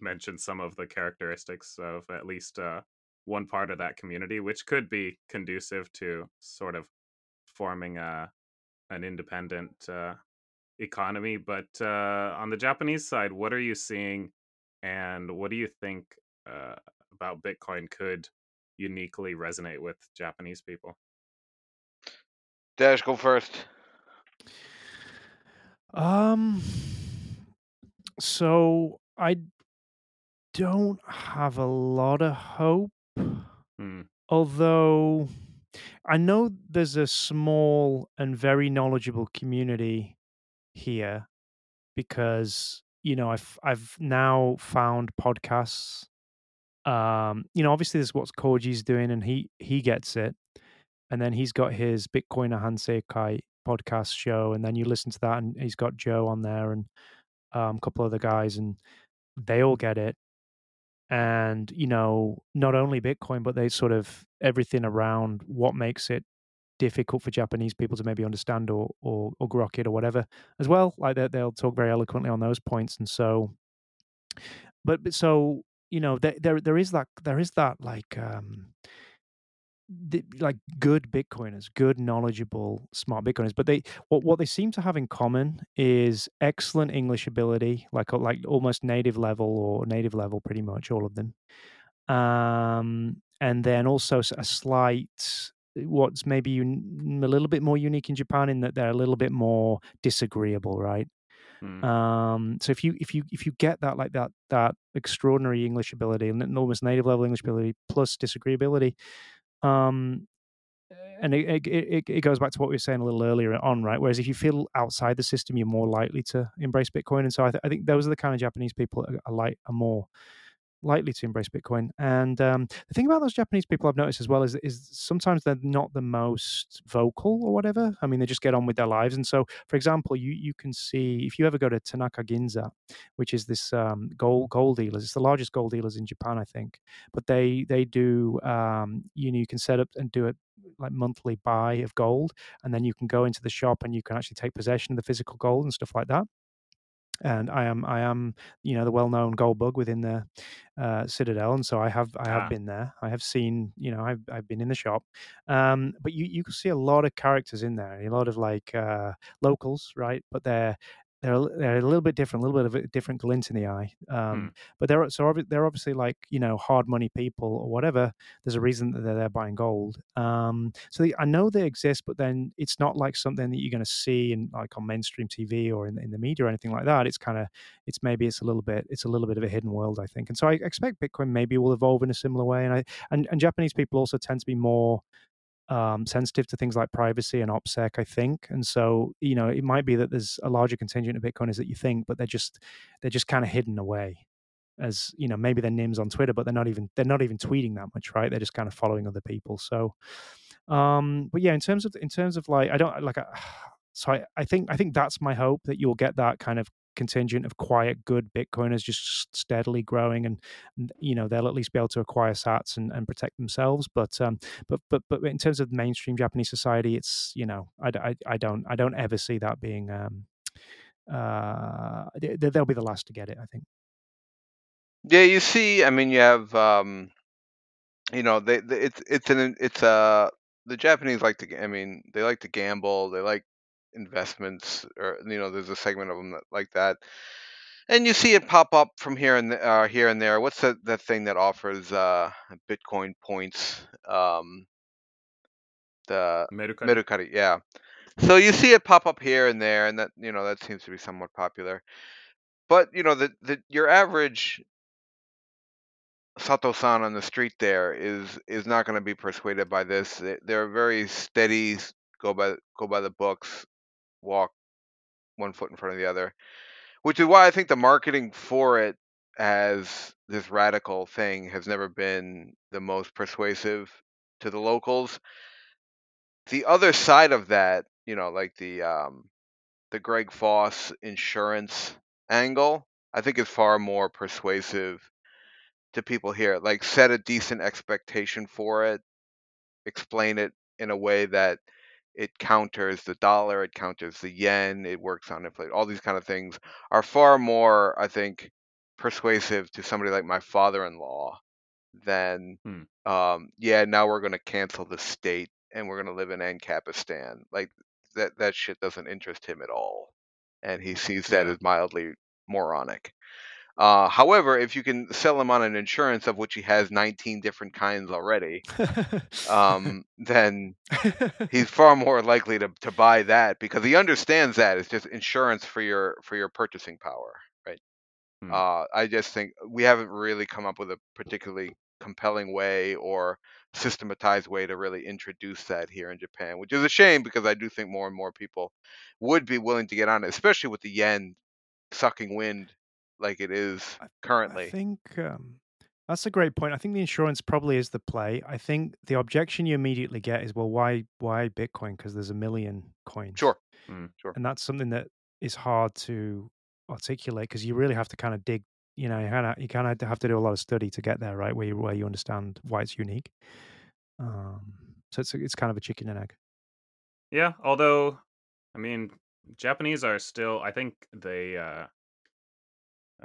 mentioned some of the characteristics of at least uh, one part of that community, which could be conducive to sort of forming a an independent uh, economy. But uh, on the Japanese side, what are you seeing, and what do you think uh, about Bitcoin could uniquely resonate with Japanese people? Dash, go first. um. So I don't have a lot of hope, Hmm. although I know there's a small and very knowledgeable community here because you know I've I've now found podcasts. Um, you know, obviously there's what Koji's doing, and he he gets it, and then he's got his Bitcoiner Hanseikai podcast show, and then you listen to that, and he's got Joe on there, and um, a couple other guys, and they all get it. And you know, not only Bitcoin, but they sort of everything around what makes it difficult for Japanese people to maybe understand or or, or grok it or whatever as well. Like they, they'll talk very eloquently on those points, and so, but, but so you know, there, there there is that there is that like um the, like good Bitcoiners, good knowledgeable smart Bitcoiners, but they what what they seem to have in common is excellent English ability, like uh, like almost native level or native level, pretty much all of them um, and then also a slight what's maybe un- a little bit more unique in Japan in that they're a little bit more disagreeable, right? Hmm. Um, so if you if you if you get that like that that extraordinary English ability and an almost native level English ability plus disagreeability, um, and it, it it it goes back to what we were saying a little earlier on, right? Whereas if you feel outside the system, you're more likely to embrace Bitcoin, and so I, th- I think those are the kind of Japanese people that are like are more likely to embrace Bitcoin. And um, the thing about those Japanese people I've noticed as well is is sometimes they're not the most vocal or whatever. I mean, they just get on with their lives. And so, for example, you you can see if you ever go to Tanaka Ginza, which is this um, gold gold dealers. It's the largest gold dealers in Japan, I think. But they they do um, you know you can set up and do it like monthly buy of gold, and then you can go into the shop and you can actually take possession of the physical gold and stuff like that and I am I am you know the well known gold bug within the uh, Citadel, and so I have I have Ah, been there. I have seen you know I've I've been in the shop, um, but you you can see a lot of characters in there, a lot of like uh, locals, right? But they're they're a, they're a little bit different, a little bit of a different glint in the eye. Um, Hmm. But they're so they're obviously like you know hard money people or whatever. There's a reason that they're there buying gold. Um, so they, I know they exist, but then it's not like something that you're going to see in like on mainstream TV or in, in the media or anything like that. It's kind of it's maybe it's a little bit it's a little bit of a hidden world, I think. And so I expect Bitcoin maybe will evolve in a similar way. And I and, and Japanese people also tend to be more um, sensitive to things like privacy and OPSEC, I think. And so, you know, it might be that there's a larger contingent of Bitcoiners that you think, but they're just they're just kind of hidden away. As you know, maybe they're names on Twitter, but they're not even they're not even tweeting that much, right? They're just kind of following other people. So, um, but yeah, in terms of in terms of like, I don't like. I, so I, I think I think that's my hope that you'll get that kind of contingent of quiet, good Bitcoiners just steadily growing, and, you know they'll at least be able to acquire Sats and, and protect themselves. But um, but but but in terms of mainstream Japanese society, it's you know I, I, I don't I don't ever see that being um, uh, they, they'll be the last to get it. I think. Yeah, you see, I mean, you have, um, you know, they, they it's it's an it's uh the Japanese like to, I mean, they like to gamble, they like investments, or you know, there's a segment of them that like that, and you see it pop up from here and uh, here and there. What's that that thing that offers uh Bitcoin points? Um, the Mercari. Mercari, yeah. So you see it pop up here and there, and that you know that seems to be somewhat popular. But you know the the your average Sato-san on the street there is is not going to be persuaded by this. They- They're very steady, go by go by the books, walk one foot in front of the other, which is why I think the marketing for it as this radical thing has never been the most persuasive to the locals. The other side of that, you know, like the um, the Greg Foss insurance angle, I think is far more persuasive to people here. Like set a decent expectation for it, explain it in a way that it counters the dollar, it counters the yen, it works on inflation. All these kind of things are far more, I think, persuasive to somebody like my father-in-law than, Hmm. um, yeah, now we're going to cancel the state and we're going to live in Ancapistan. Like that, that shit doesn't interest him at all, and he sees that Yeah. as mildly moronic. Uh, however, if you can sell him on an insurance of which he has 19 different kinds already, um, then he's far more likely to, to buy that because he understands that it's just insurance for your for your purchasing power, right? Hmm. Uh, I just think we haven't really come up with a particularly compelling way or systematized way to really introduce that here in Japan, which is a shame because I do think more and more people would be willing to get on it, especially with the yen sucking wind like it is currently. I think um, that's a great point. I think the insurance probably is the play. I think the objection you immediately get is, well, why why Bitcoin? Because there's a million coins. Sure, Mm. sure. and that's something that is hard to articulate because you really have to kind of dig you know you kind of you kind of have to do a lot of study to get there right where you, where you understand why it's unique um so it's it's kind of a chicken and egg Yeah, although I mean, Japanese are still I think they uh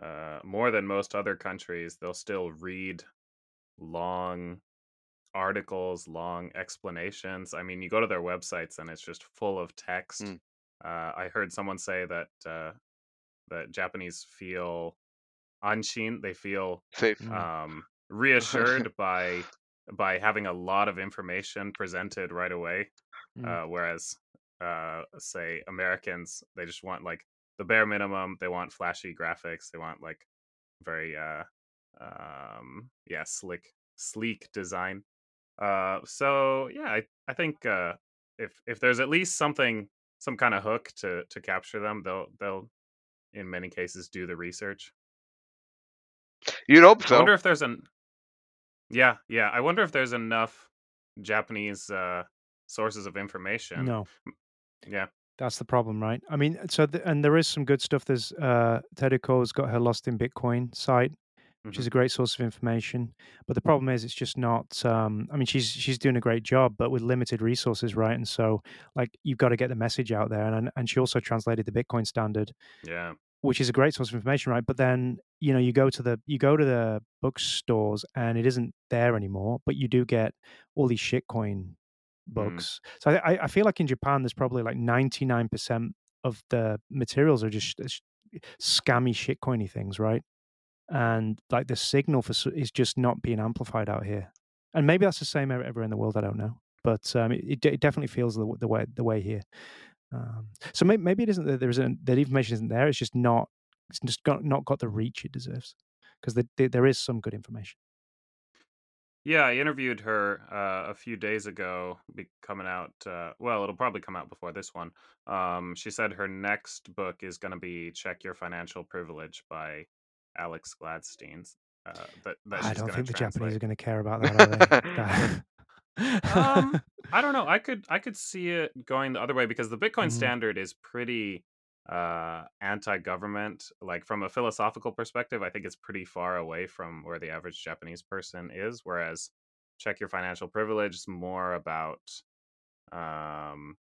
uh more than most other countries, they'll still read long articles, long explanations. I mean, you go to their websites and it's just full of text. Mm. Uh I heard someone say that uh that Japanese feel anshin, they feel Safe. Mm. um reassured by by having a lot of information presented right away Mm. uh, whereas uh, say Americans they just want like the bare minimum they want flashy graphics they want like very uh um yeah slick sleek design uh so yeah I, I think uh if if there's at least something some kind of hook to to capture them they'll they'll in many cases do the research You'd hope so. I wonder if there's an yeah, yeah. I wonder if there's enough Japanese uh sources of information. no Yeah. That's the problem right i mean so th- and there is some good stuff there's uh Tedeco's got her lost in bitcoin site which is Mhm. a great source of information. But the problem is, it's just not. Um, I mean, she's she's doing a great job, but with limited resources, right? And so, like, you've got to get the message out there. And and she also translated the Bitcoin standard, Yeah. which is a great source of information, right? But then you know, you go to the you go to the bookstores, and it isn't there anymore. But you do get all these shitcoin books. So I, I feel like in Japan, there's probably like ninety nine percent of the materials are just scammy shitcoiny things, right? And like the signal for is just not being amplified out here. And maybe that's the same everywhere in the world. I don't know, but um, it, it definitely feels the, the way the way here. Um, so maybe, maybe it isn't that there isn't that information isn't there. It's just not it's just got, not got the reach it deserves because the, the, there is some good information. Yeah, I interviewed her uh, a few days ago, be coming out. Uh, well, it'll probably come out before this one. Um, she said her next book is going to be "Check Your Financial Privilege" by Alex Gladstein. Uh, that, that I don't think the translate. Japanese are going to care about that. um, I don't know. I could I could see it going the other way because the Bitcoin Mhm. standard is pretty uh anti-government like from a philosophical perspective i think it's pretty far away from where the average japanese person is whereas check your financial privilege is more about um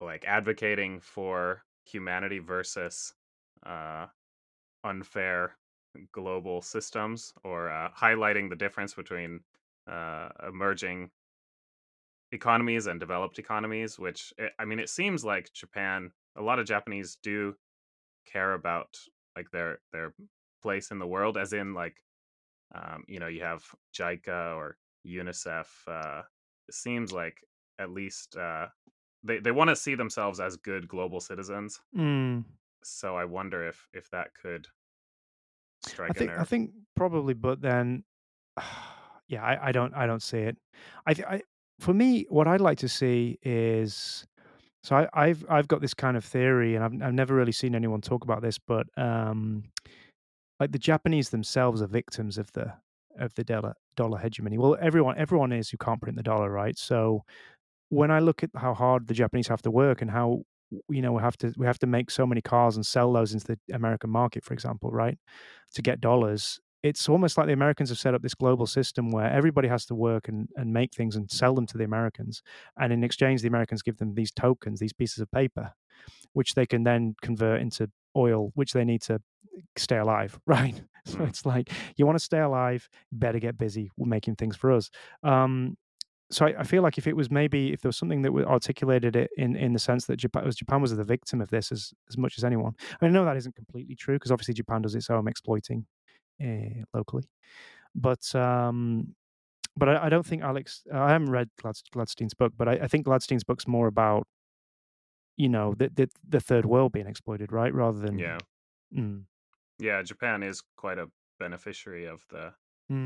like advocating for humanity versus uh unfair global systems or uh, highlighting the difference between uh emerging economies and developed economies which eh, i mean it seems like japan a lot of japanese do care about like their their place in the world as in like um you know you have jica or unicef uh it seems like at least uh they they want to see themselves as good global citizens Mm. so i wonder if if that could strike I think I think probably, but then, yeah, I, I don't I don't see it. I, th- I for me, what I'd like to see is so I, I've I've got this kind of theory, and I've I've never really seen anyone talk about this, but um, like the Japanese themselves are victims of the of the dollar dollar hegemony. Well, everyone everyone is who can't print the dollar, right? So when I look at how hard the Japanese have to work and how you know we have to we have to make so many cars and sell those into the American market, for example, right, to get dollars. It's almost like the Americans have set up this global system where everybody has to work and, and make things and sell them to the Americans. And in exchange, the Americans give them these tokens, these pieces of paper, which they can then convert into oil, which they need to stay alive, right? So Mm. it's like you want to stay alive, better get busy making things for us. Um, so I, I feel like if it was maybe if there was something that articulated it in in the sense that Japan was Japan was the victim of this as as much as anyone. I, mean, I know that isn't completely true because obviously Japan does its own exploiting uh, locally, but um, but I, I, don't think Alex. I haven't read Glad, Gladstein's book, but I, I, think Gladstein's book's more about you know the, the the third world being exploited, right, rather than yeah. Mm, yeah japan is quite a beneficiary of the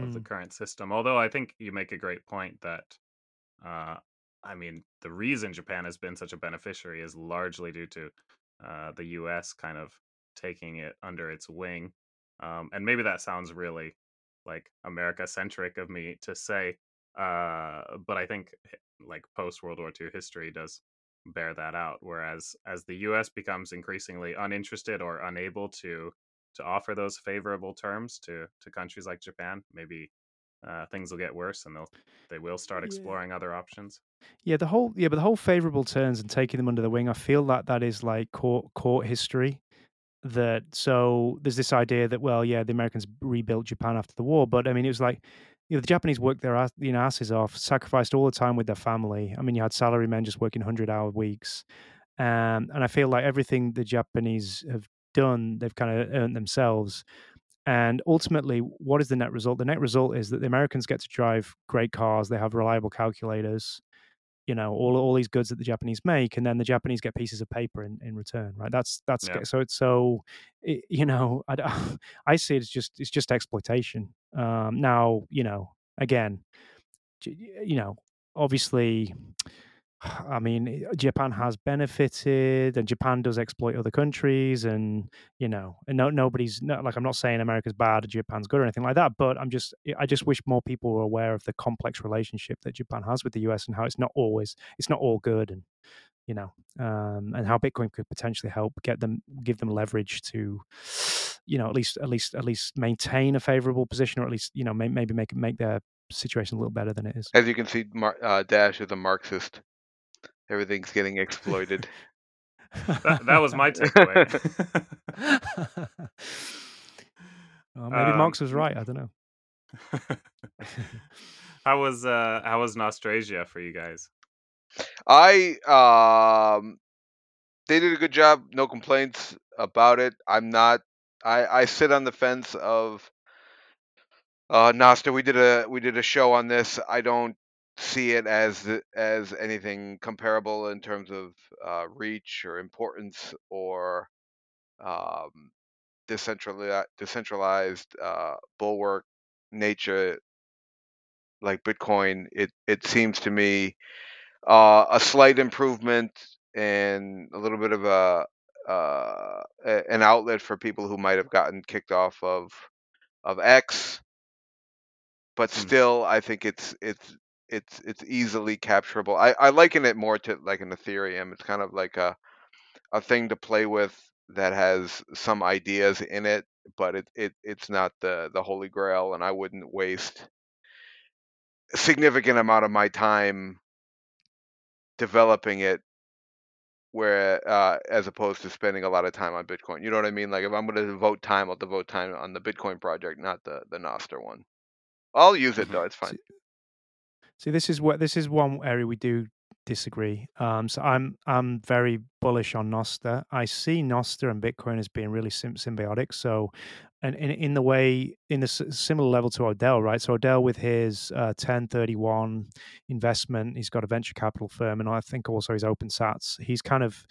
of the mm, current system although i think you make a great point that uh i mean the reason japan has been such a beneficiary is largely due to uh the us kind of taking it under its wing um and maybe that sounds really like america centric of me to say uh but i think like post world war ii history does bear that out whereas as the us becomes increasingly uninterested or unable to to offer those favorable terms to to countries like japan maybe uh, things will get worse and they'll they will start yeah. exploring other options Yeah, the whole yeah, but the whole favorable turns and taking them under the wing, I feel that that is like court court history. That so there's this idea that well, yeah, the Americans rebuilt Japan after the war, but I mean, it was like you know the Japanese worked their ass, you know asses off, sacrificed all the time with their family. I mean, you had salary men just working hundred hour weeks, um, and I feel like everything the Japanese have done, they've kind of earned themselves. And ultimately, what is the net result? The net result is that the Americans get to drive great cars. They have reliable calculators you know all all these goods that the Japanese make, and then the Japanese get pieces of paper in, in return, right? That's that's yeah so it's so it, you know I, I see it as just it's just exploitation. Um, now you know again, you know obviously I mean, Japan has benefited, and Japan does exploit other countries, and you know, and no, nobody's not like I'm not saying America's bad or Japan's good or anything like that, but I'm just I just wish more people were aware of the complex relationship that Japan has with the US and how it's not always it's not all good, and you know, um, and how Bitcoin could potentially help get them give them leverage to, you know, at least at least at least maintain a favorable position, or at least you know may, maybe make make their situation a little better than it is. As you can see, Mar- uh, Dash is a Marxist. Everything's getting exploited. that, that was my takeaway well, maybe um Marx was right. I don't know. how was uh how was Nostrasia for you guys I um they did a good job. No complaints about it. I'm not. I I sit on the fence of uh, Nostr. We did a we did a show on this. I don't see it as as anything comparable in terms of uh, reach or importance or um, decentralized decentralized uh, bulwark nature like Bitcoin. It it seems to me uh, a slight improvement and a little bit of a uh, an outlet for people who might have gotten kicked off of of X. But Hmm. still, I think it's it's it's it's easily capturable. I, I liken it more to like an Ethereum. It's kind of like a a thing to play with that has some ideas in it, but it, it it's not the the holy grail, and I wouldn't waste a significant amount of my time developing it where uh, as opposed to spending a lot of time on Bitcoin. You know what I mean? Like if I'm going to devote time, I'll devote time on the Bitcoin project, not the the Nostr one. I'll use it Mhm. though. It's fine. See, this is what this is one area we do disagree. Um, so I'm I'm very bullish on Nostr. I see Nostr and Bitcoin as being really sim- symbiotic. So, and in, in the way in a similar level to Odell, right? So Odell with his uh, Ten31 investment, he's got a venture capital firm, and I think also his OpenSats. He's kind of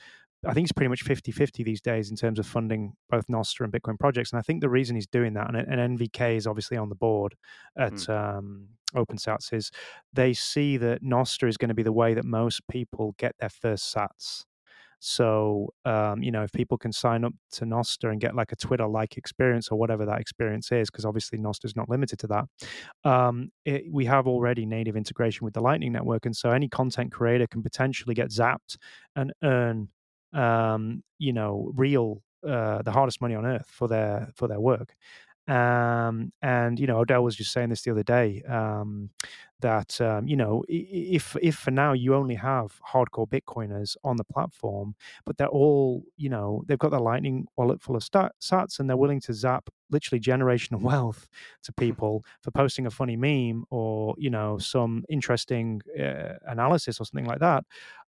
I think it's pretty much 50 50 these days in terms of funding both Nostr and Bitcoin projects. And I think the reason he's doing that, and, and NVK is obviously on the board at um, OpenSats, is they see that Nostr is going to be the way that most people get their first sats. So, um, you know, if people can sign up to Nostr and get like a Twitter like experience or whatever that experience is, because obviously Nostr is not limited to that, um, it, we have already native integration with the Lightning Network. And so any content creator can potentially get zapped and earn, um, you know, real, uh, the hardest money on earth for their for their work. Um, and you know, Odell was just saying this the other day um, that um, you know, if if for now you only have hardcore Bitcoiners on the platform, but they're all you know, they've got their Lightning wallet full of stat, sats, and they're willing to zap literally generational wealth to people for posting a funny meme or you know some interesting uh, analysis or something like that.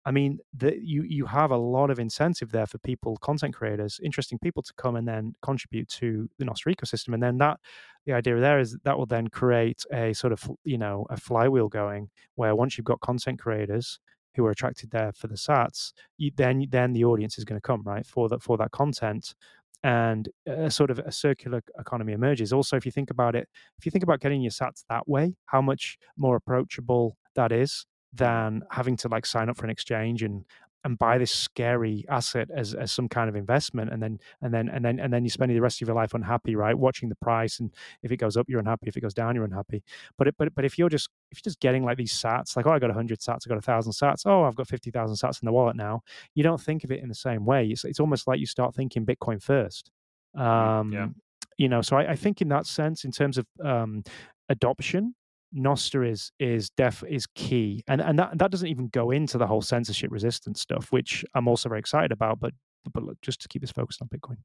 I mean, the, you you have a lot of incentive there for people, content creators, interesting people to come and then contribute to the Nostr ecosystem, and then that the idea there is that will then create a sort of you know a flywheel going where once you've got content creators who are attracted there for the Sats, you, then then the audience is going to come right for that for that content, and a sort of a circular economy emerges. Also, if you think about it, if you think about getting your Sats that way, how much more approachable that is than having to like sign up for an exchange and and buy this scary asset as, as some kind of investment and then and then and then and then you're spending the rest of your life unhappy right? Watching the price and if it goes up you're unhappy. If it goes down you're unhappy. But it, but but if you're just if you're just getting like these sats like oh i got 100 sats i got 1000 sats oh i've got 50000 sats in the wallet now you don't think of it in the same way. It's, it's almost like you start thinking bitcoin first. Um yeah. you know so I, I think in that sense in terms of um adoption Nostr is is def is key, and and that that doesn't even go into the whole censorship resistance stuff, which I'm also very excited about. But but look, just to keep us focused on Bitcoin.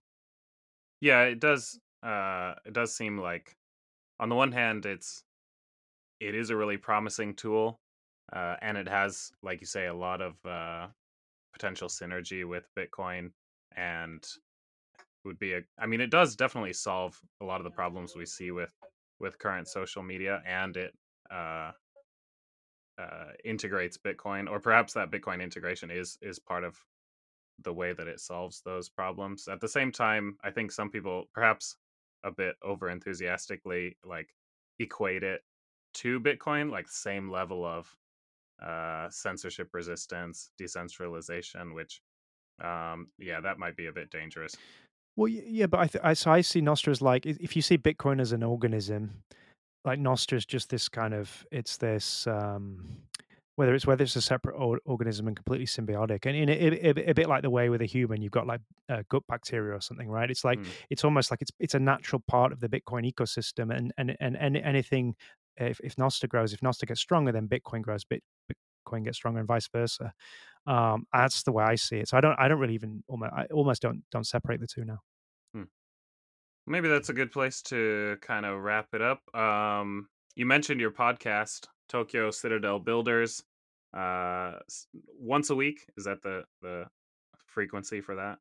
Yeah, it does. Uh, it does seem like, on the one hand, it's it is a really promising tool, uh, and it has, like you say, a lot of uh, potential synergy with Bitcoin, and would be a. I mean, it does definitely solve a lot of the problems we see with with current social media, and it uh, uh, integrates Bitcoin, or perhaps that Bitcoin integration is is part of the way that it solves those problems. At the same time, I think some people, perhaps a bit over enthusiastically, like equate it to Bitcoin, like same level of uh, censorship resistance, decentralization, which, um, yeah, that might be a bit dangerous. Well, yeah, but I, th- I so I see Nostr as like if you see Bitcoin as an organism, like Nostr is just this kind of it's this um whether it's whether it's a separate or, organism and completely symbiotic and in a, a, a, bit like the way with a human you've got like uh, gut bacteria or something right? It's like Mm. it's almost like it's it's a natural part of the bitcoin ecosystem and and and, and anything if, if Nostr grows if Nostr gets stronger then bitcoin grows bit bitcoin gets stronger and vice versa. Um that's the way i see it. So i don't i don't really even almost i almost don't don't separate the two now Maybe that's a good place to kind of wrap it up. Um, you mentioned your podcast, Tokyo Citadel Builders. Uh, once a week is that the the frequency for that?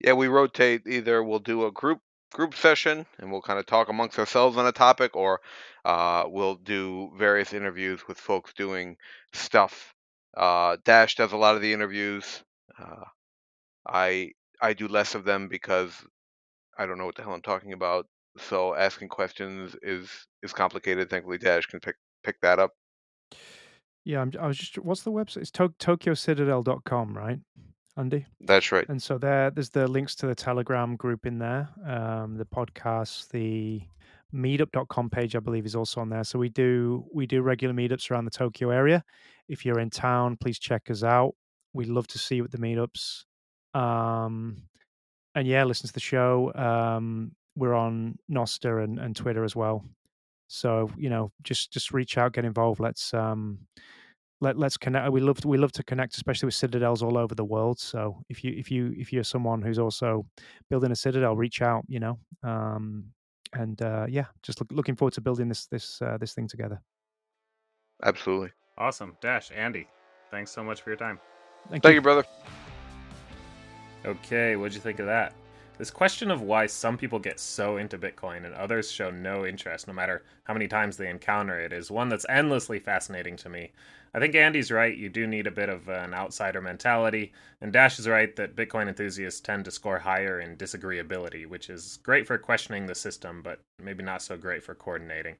Yeah, we rotate. Either we'll do a group group session and we'll kind of talk amongst ourselves on a topic, or uh, we'll do various interviews with folks doing stuff. Uh, Dash does a lot of the interviews. Uh, I I do less of them because I don't know what the hell I'm talking about. So asking questions is is complicated. Thankfully, Dash can pick pick that up. Yeah, I'm, I was just. What's the website? It's to- TokyoCitadel.com, right, Andy? That's right. And so there, there's the links to the Telegram group in there, um, the podcast, the meetup.com page, I believe, is also on there. So we do we do regular meetups around the Tokyo area. If you're in town, please check us out. We'd love to see you at the meetups. Um, and yeah, listen to the show. Um, we're on Nostr and, and Twitter as well. So you know, just just reach out, get involved. Let's um, let let's connect. We love to, we love to connect, especially with citadels all over the world. So if you if you if you're someone who's also building a citadel, reach out. You know, um, and uh, yeah, just look, looking forward to building this this uh, this thing together. Absolutely. Awesome. Dash, Andy, thanks so much for your time. Thank, Thank you, brother. Okay, what'd you think of that? This question of why some people get so into Bitcoin and others show no interest, no matter how many times they encounter it, is one that's endlessly fascinating to me. I think Andy's right, you do need a bit of an outsider mentality, and Dash is right that Bitcoin enthusiasts tend to score higher in disagreeability, which is great for questioning the system, but maybe not so great for coordinating.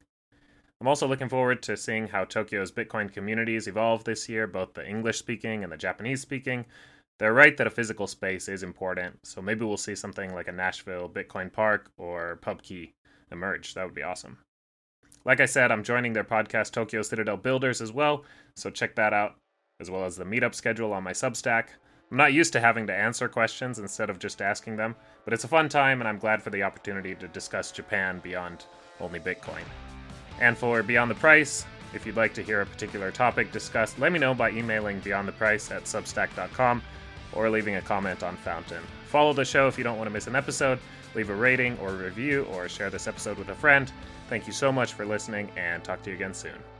I'm also looking forward to seeing how Tokyo's Bitcoin communities evolve this year, both the English speaking and the Japanese speaking, they're right that a physical space is important, so maybe we'll see something like a Nashville Bitcoin Park or PubKey emerge. That would be awesome. Like I said, I'm joining their podcast Tokyo Citadel Builders as well, so check that out, as well as the meetup schedule on my Substack. I'm not used to having to answer questions instead of just asking them, but it's a fun time and I'm glad for the opportunity to discuss Japan beyond only Bitcoin. And for Beyond the Price, if you'd like to hear a particular topic discussed, let me know by emailing beyondtheprice at substack.com or leaving a comment on Fountain. Follow the show if you don't want to miss an episode. Leave a rating or review or share this episode with a friend. Thank you so much for listening and talk to you again soon.